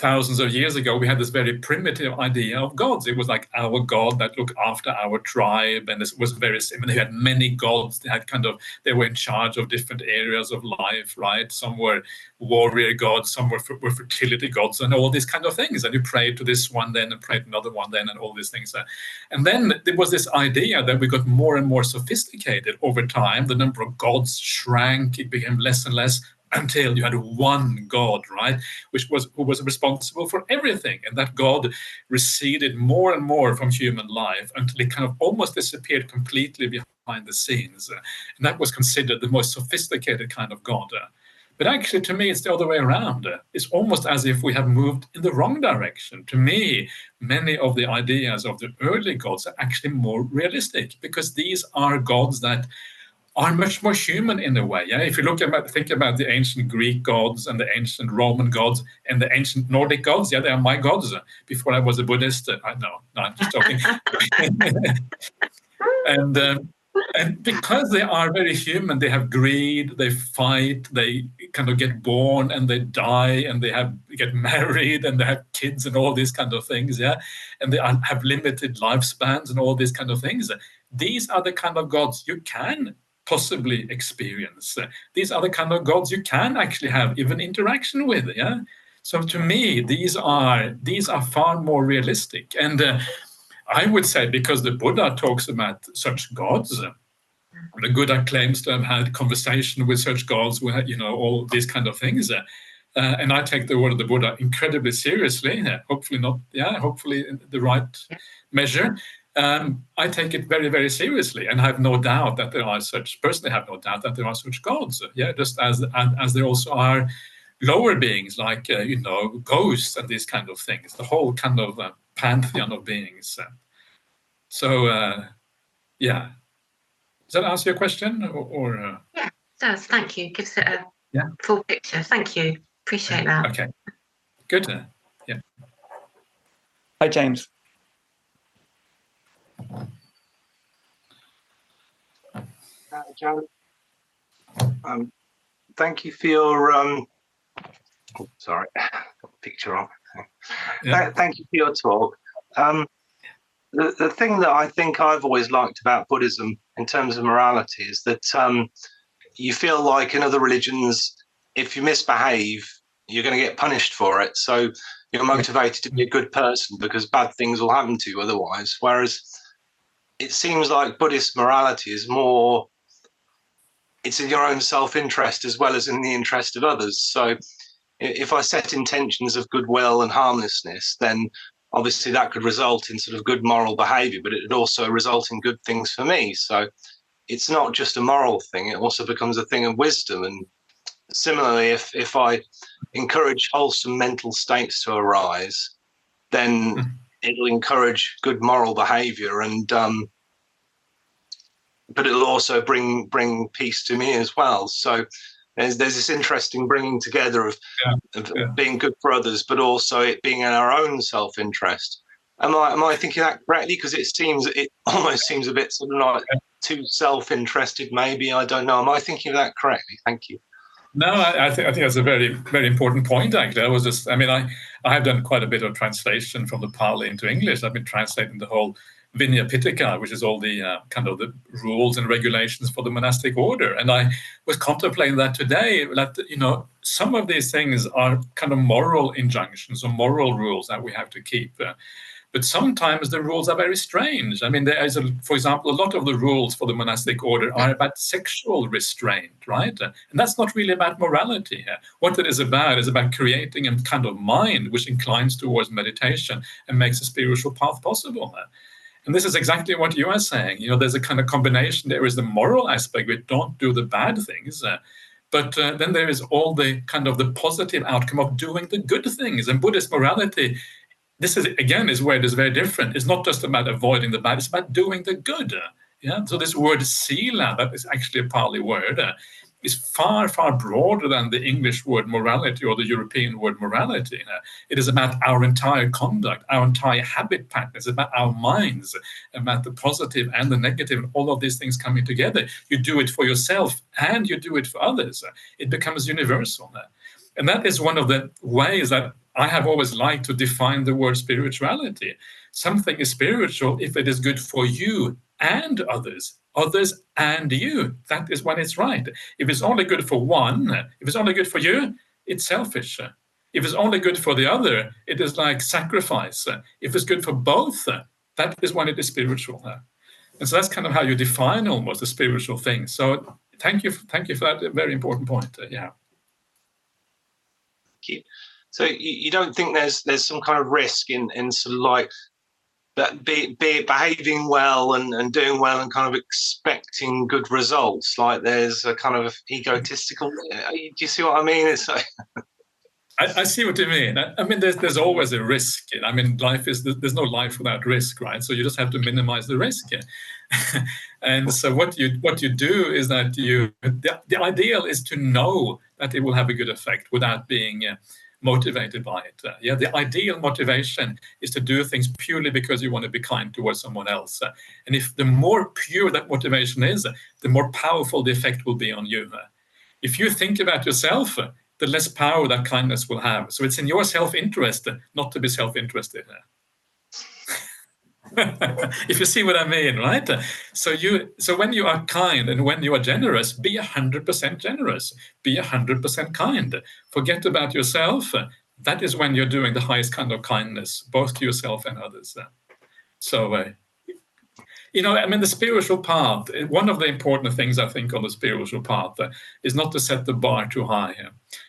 thousands of years ago, we had this very primitive idea of gods. It was like our god that looked after our tribe, and this was very similar. They had many gods. They had kind of they were in charge of different areas of life, right? Some were warrior gods, some were, were fertility gods, and all these kind of things. And you prayed to this one then, and prayed to another one then, and all these things. Uh, and then there was this idea that we got more and more sophisticated over time. The number of gods shrank; it became less and less until you had one God, right, which was who was responsible for everything, and that God receded more and more from human life until it kind of almost disappeared completely behind the scenes, and that was considered the most sophisticated kind of God. But actually, to me, it's the other way around. It's almost as if we have moved in the wrong direction. To me, many of the ideas of the early gods are actually more realistic because these are gods that are much more human in a way. Yeah, if you look about think about the ancient Greek gods and the ancient Roman gods and the ancient Nordic gods, yeah, they are my gods. Before I was a Buddhist, I know, no, I'm just talking. [laughs] and um, and because they are very human, they have greed, they fight, they kind of get born and they die, and they have get married and they have kids and all these kind of things. Yeah, and they are, have limited lifespans and all these kind of things. These are the kind of gods you can possibly experience. These are the kind of gods you can actually have even interaction with. Yeah. So to me, these are these are far more realistic, and uh, I would say because the Buddha talks about such gods. Uh, the Buddha claims to have had conversation with such gods, with you know all these kind of things, uh, uh, and I take the word of the Buddha incredibly seriously. hopefully not, yeah, hopefully in the right measure um, I take it very, very seriously, and I have no doubt that there are such. Personally, have no doubt that there are such gods. Yeah, just as as there also are lower beings like uh, you know ghosts and these kind of things. The whole kind of uh, pantheon of beings. So, uh, yeah, does that answer your question? Or, or uh? yeah, it does. Thank you. Gives it a yeah. full picture. Thank you. Appreciate that. Okay, good. Yeah. Hi, James. Uh, John. Um, thank you for your. Um, oh, sorry, [laughs] picture on. Yeah. Th- Thank you for your talk. Um, the, the thing that I think I've always liked about Buddhism in terms of morality is that um, you feel like in other religions, if you misbehave, you're going to get punished for it. So you're motivated to be a good person because bad things will happen to you otherwise. Whereas it seems like Buddhist morality is more, it's in your own self interest as well as in the interest of others. So if I set intentions of goodwill and harmlessness, then obviously that could result in sort of good moral behavior, but it would also result in good things for me. So it's not just a moral thing, it also becomes a thing of wisdom. And similarly, if, if I encourage wholesome mental states to arise, then mm. It'll encourage good moral behavior and um, but it'll also bring bring peace to me as well. So there's there's this interesting bringing together of, Yeah, of yeah. being good for others, but also it being in our own self interest. Am I am I thinking that correctly? Because it seems it almost seems a bit sort of like too self interested. Maybe I don't know. Am I thinking of that correctly? Thank you. No, I, I think I think that's a very very important point. Actually, I was just I mean I I have done quite a bit of translation from the Pali into English. I've been translating the whole Vinaya Pitaka, which is all the uh, kind of the rules and regulations for the monastic order. And I was contemplating that today. That you know some of these things are kind of moral injunctions or moral rules that we have to keep. Uh, but sometimes the rules are very strange. I mean, there is, a, for example, a lot of the rules for the monastic order are about sexual restraint, right? And that's not really about morality here. What it is about is about creating a kind of mind which inclines towards meditation and makes a spiritual path possible. And this is exactly what you are saying. You know, there's a kind of combination. There is the moral aspect, we don't do the bad things. uh, but uh, then there is all the kind of the positive outcome of doing the good things. And Buddhist morality this is again is where it is very different. It's not just about avoiding the bad; it's about doing the good. Yeah. So this word "sila," that is actually a Pali word, uh, is far far broader than the English word morality or the European word morality. uh. It is about our entire conduct, our entire habit patterns, about our minds, about the positive and the negative, and all of these things coming together. You do it for yourself and you do it for others. It becomes universal. uh. And that is one of the ways that I have always liked to define the word spirituality. Something is spiritual if it is good for you and others, others and you. That is when it's right. If it's only good for one, if it's only good for you, it's selfish. If it's only good for the other, it is like sacrifice. If it's good for both, that is when it is spiritual. And so that's kind of how you define almost a spiritual thing. So thank you, thank you for that very important point. Yeah. So you, you don't think there's there's some kind of risk in in sort of like that be, be behaving well and, and doing well and kind of expecting good results like there's a kind of egotistical uh, do you see what i mean it's like I, I see what you mean. I, I mean, there's there's always a risk. I mean, life is there's no life without risk, right? So you just have to minimize the risk. [laughs] and so what you what you do is that you the, the ideal is to know that it will have a good effect without being uh, motivated by it. Uh, yeah, the ideal motivation is to do things purely because you want to be kind towards someone else. Uh, and if the more pure that motivation is, uh, the more powerful the effect will be on you. Uh, if you think about yourself, uh, the less power that kindness will have. So it's in your self-interest uh, not to be self-interested. uh. [laughs] if you see what I mean, right? So you, so when you are kind and when you are generous, be hundred percent generous. Be hundred percent kind. Forget about yourself. That is when you're doing the highest kind of kindness, both to yourself and others. So, uh, you know, I mean, the spiritual path. uh, One of the important things I think on the spiritual path uh, is not to set the bar too high.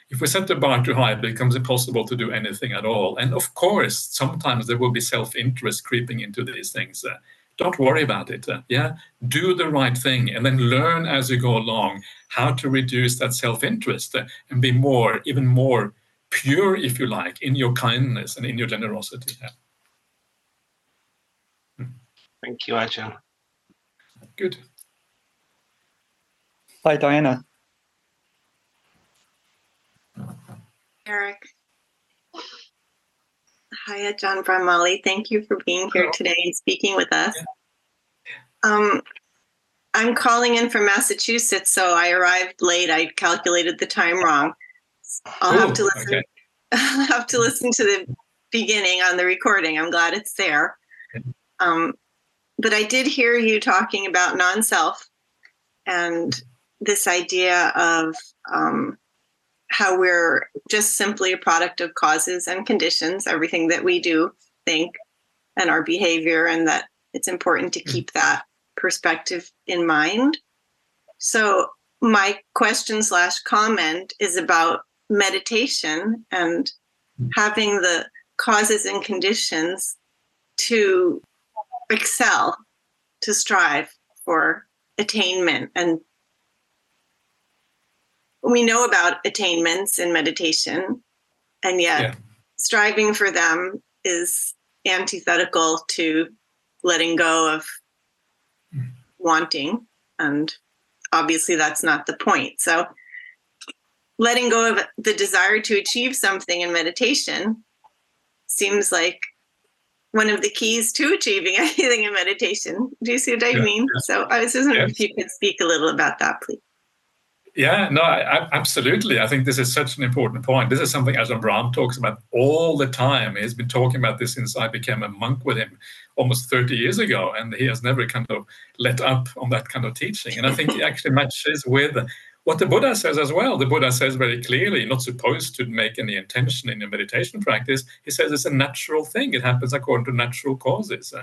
If we set the bar too high, it becomes impossible to do anything at all. And of course, sometimes there will be self-interest creeping into these things. uh, don't worry about it. yeah, do the right thing, and then learn as you go along how to reduce that self-interest uh, and be more, even more pure, if you like, in your kindness and in your generosity. yeah. Thank you ajahn Good. Hi, Diana. Eric. Hiya, Ajahn Brahmali. Thank you for being here Hello. today and speaking with us. Um, I'm calling in from Massachusetts, so I arrived late. I calculated the time wrong. I'll have to listen. okay. [laughs] I'll have to listen to the beginning on the recording. I'm glad it's there. Um, but I did hear you talking about non-self and this idea of um, how we're just simply a product of causes and conditions, everything that we do, think, and our behavior, and that it's important to keep that perspective in mind. So my question slash comment is about meditation and having the causes and conditions to excel, to strive for attainment. And we know about attainments in meditation, and yet Yeah. striving for them is antithetical to letting go of wanting. And obviously, that's not the point. So, letting go of the desire to achieve something in meditation seems like one of the keys to achieving [laughs] anything in meditation. Do you see what I Yeah, mean? So I was just wondering Yes. if you could speak a little about that, please. Yeah, no, I, I- absolutely. I think this is such an important point. This is something Ajahn Brahm talks about all the time. He's been talking about this since I became a monk with him almost 30 years ago, and he has never kind of let up on that kind of teaching. And I think it actually matches with what the Buddha says as well. The Buddha says very clearly, not supposed to make any intention in your meditation practice. He says it's a natural thing. It happens according to natural causes.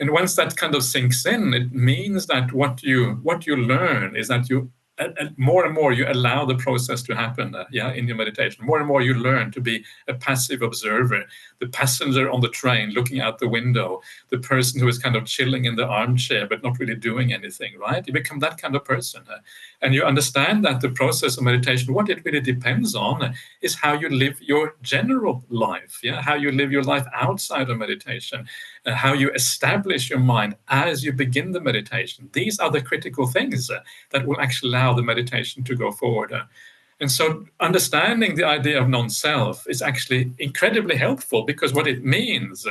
And once that kind of sinks in, it means that what you what you learn is that you and more and more you allow the process to happen uh, yeah in your meditation. More and more you learn to be a passive observer. The passenger on the train looking out the window the person who is kind of chilling in the armchair but not really doing anything right? You become that kind of person uh, and you understand that the process of meditation what it really depends on is how you live your general life yeah? How you live your life outside of meditation uh, how you establish your mind as you begin the meditation. These are the critical things uh, that will actually allow the meditation to go forward. And so, understanding the idea of non self is actually incredibly helpful because what it means,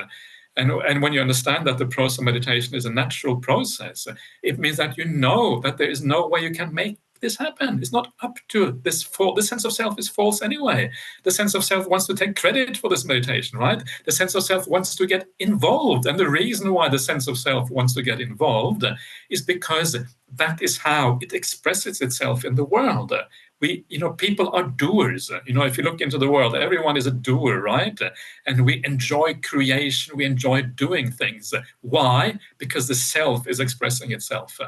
and, and when you understand that the process of meditation is a natural process, it means that you know that there is no way you can make this happen. It's not up to this fall. The sense of self is false anyway. The sense of self wants to take credit for this meditation, right? The sense of self wants to get involved. And the reason why the sense of self wants to get involved is because that is how it expresses itself in the world. We, you know, people are doers. You know, if you look into the world, everyone is a doer, right? And we enjoy creation, we enjoy doing things. Why? Because the self is expressing itself.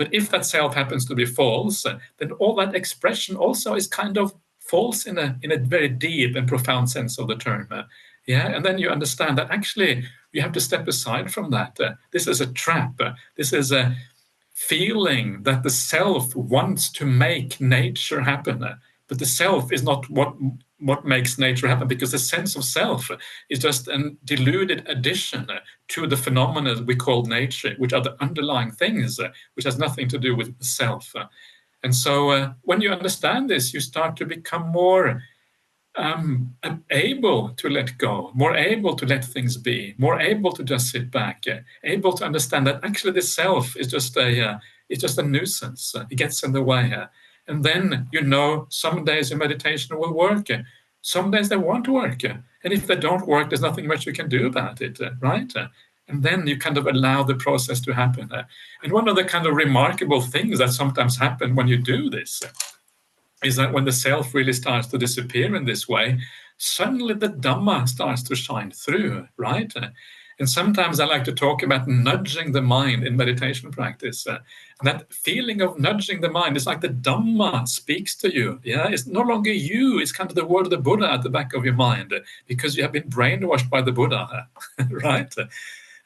But if that self happens to be false, then all that expression also is kind of false in a in a very deep and profound sense of the term. Yeah, and then you understand that actually you have to step aside from that. this is a trap. this is a feeling that the self wants to make nature happen, but the self is not what what makes nature happen because the sense of self is just a deluded addition to the phenomena we call nature, which are the underlying things, which has nothing to do with the self. And so, uh, when you understand this, you start to become more um, able to let go, more able to let things be, more able to just sit back, uh, able to understand that actually the self is just a uh, it's just a nuisance. it gets in the way. And then you know some days your meditation will work, some days they won't work, and if they don't work, there's nothing much you can do about it, right? and then you kind of allow the process to happen. And one of the kind of remarkable things that sometimes happen when you do this is that when the self really starts to disappear in this way, suddenly the Dhamma starts to shine through, right? And sometimes I like to talk about nudging the mind in meditation practice. Uh, and that feeling of nudging the mind is like the Dhamma speaks to you. Yeah, it's no longer you, it's kind of the word of the Buddha at the back of your mind because you have been brainwashed by the Buddha, [laughs] right?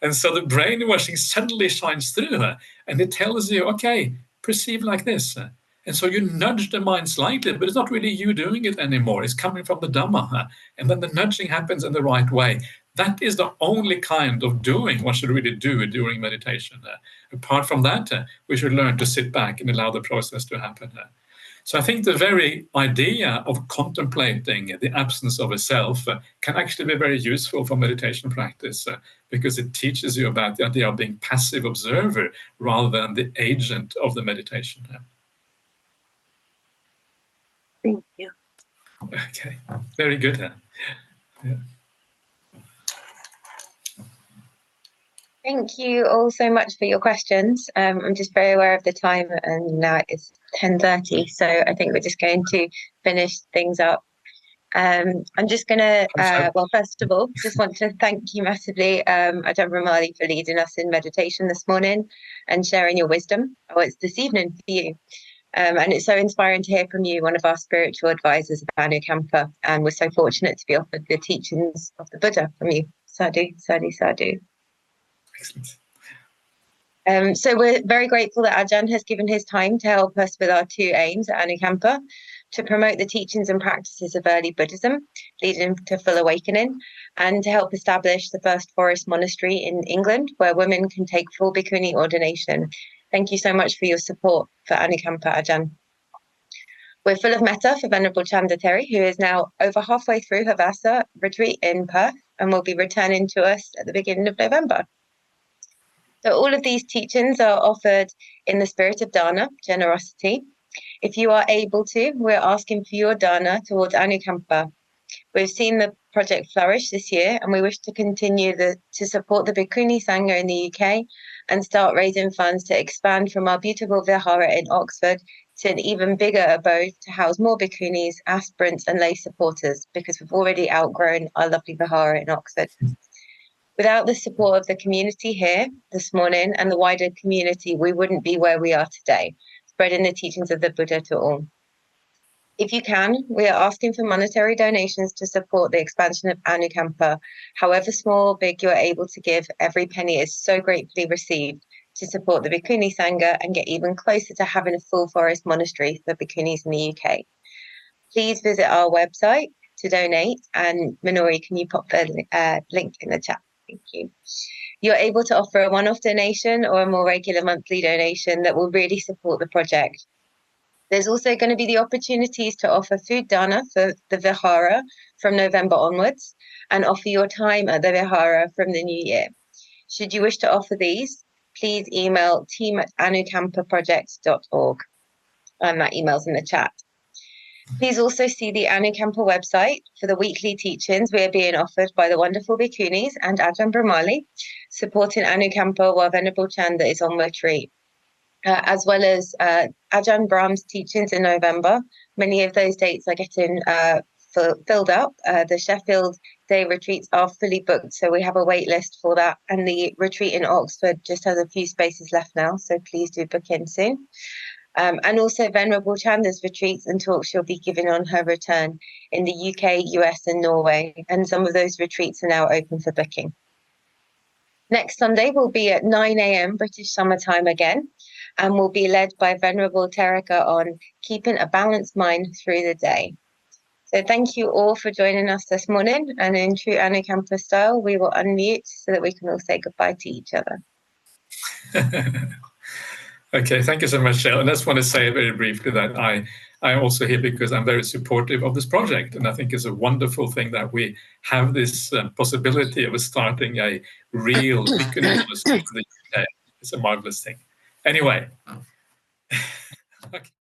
And so the brainwashing suddenly shines through and it tells you, okay, perceive like this. And so you nudge the mind slightly, but it's not really you doing it anymore. It's coming from the Dhamma. And then the nudging happens in the right way. That is the only kind of doing one should really do during meditation. Apart from that, we should learn to sit back and allow the process to happen. So I think the very idea of contemplating the absence of a self can actually be very useful for meditation practice because it teaches you about the idea of being passive observer rather than the agent of the meditation. Thank you. Okay, very good. Yeah. Thank you all so much for your questions. Um, I'm just very aware of the time and now it's 10.30, so I think we're just going to finish things up. Um, I'm just going to, uh, well, first of all, just want to thank you massively, um, Ajahn Brahmali, for leading us in meditation this morning and sharing your wisdom. Oh, it's this evening for you. Um, and it's so inspiring to hear from you, one of our spiritual advisors of Anukampa. And we're so fortunate to be offered the teachings of the Buddha from you. Sadhu, sadhu, sadhu. Excellent. Um, so we're very grateful that Ajahn has given his time to help us with our two aims at Anukampa, to promote the teachings and practices of early Buddhism, leading to full awakening, and to help establish the first forest monastery in England where women can take full bhikkhuni ordination. Thank you so much for your support for Anukampa Ajahn. We're full of metta for Venerable Chanda Theri, who is now over halfway through her Vassa retreat in Perth and will be returning to us at the beginning of November. So all of these teachings are offered in the spirit of dana, generosity. If you are able to, we're asking for your dana towards Anukampa. We've seen the project flourish this year, and we wish to continue the, to support the Bhikkhuni Sangha in the UK and start raising funds to expand from our beautiful Vihara in Oxford to an even bigger abode to house more Bhikkhunis, aspirants, and lay supporters because we've already outgrown our lovely Vihara in Oxford. Without the support of the community here this morning and the wider community, we wouldn't be where we are today, spreading the teachings of the Buddha to all. If you can, we are asking for monetary donations to support the expansion of Anukampa. However small or big you are able to give, every penny is so gratefully received to support the Bhikkhuni Sangha and get even closer to having a full forest monastery for Bhikkhunis in the UK. Please visit our website to donate, and Minori, can you pop the uh, link in the chat? Thank you. You're able to offer a one off donation or a more regular monthly donation that will really support the project. There's also going to be the opportunities to offer food dana for the Vihara from November onwards and offer your time at the Vihara from the new year. Should you wish to offer these, please email team at anukampaproject.org. And that email's in the chat. Please also see the Anukampa website for the weekly teachings we are being offered by the wonderful Bhikkhunis and Ajahn Brahmali, supporting Anukampa while Venerable Chanda is on retreat. Uh, as well as uh, Ajahn Brahm's teachings in November. Many of those dates are getting uh, f- filled up. Uh, the Sheffield Day retreats are fully booked, so we have a wait list for that. And the retreat in Oxford just has a few spaces left now, so please do book in soon. Um, and also Venerable Chanda's retreats and talks she'll be giving on her return in the UK, US, and Norway. And some of those retreats are now open for booking. Next Sunday will be at 9 a.m. British Summer Time again, and will be led by Venerable Terika on keeping a balanced mind through the day. So thank you all for joining us this morning. And in true Anukampa style, we will unmute so that we can all say goodbye to each other. [laughs] Okay, thank you so much, Shell. And I just want to say very briefly that I I'm also here because I'm very supportive of this project, and I think it's a wonderful thing that we have this uh, possibility of starting a real [coughs] It's a marvelous thing. Anyway. Oh. [laughs] okay.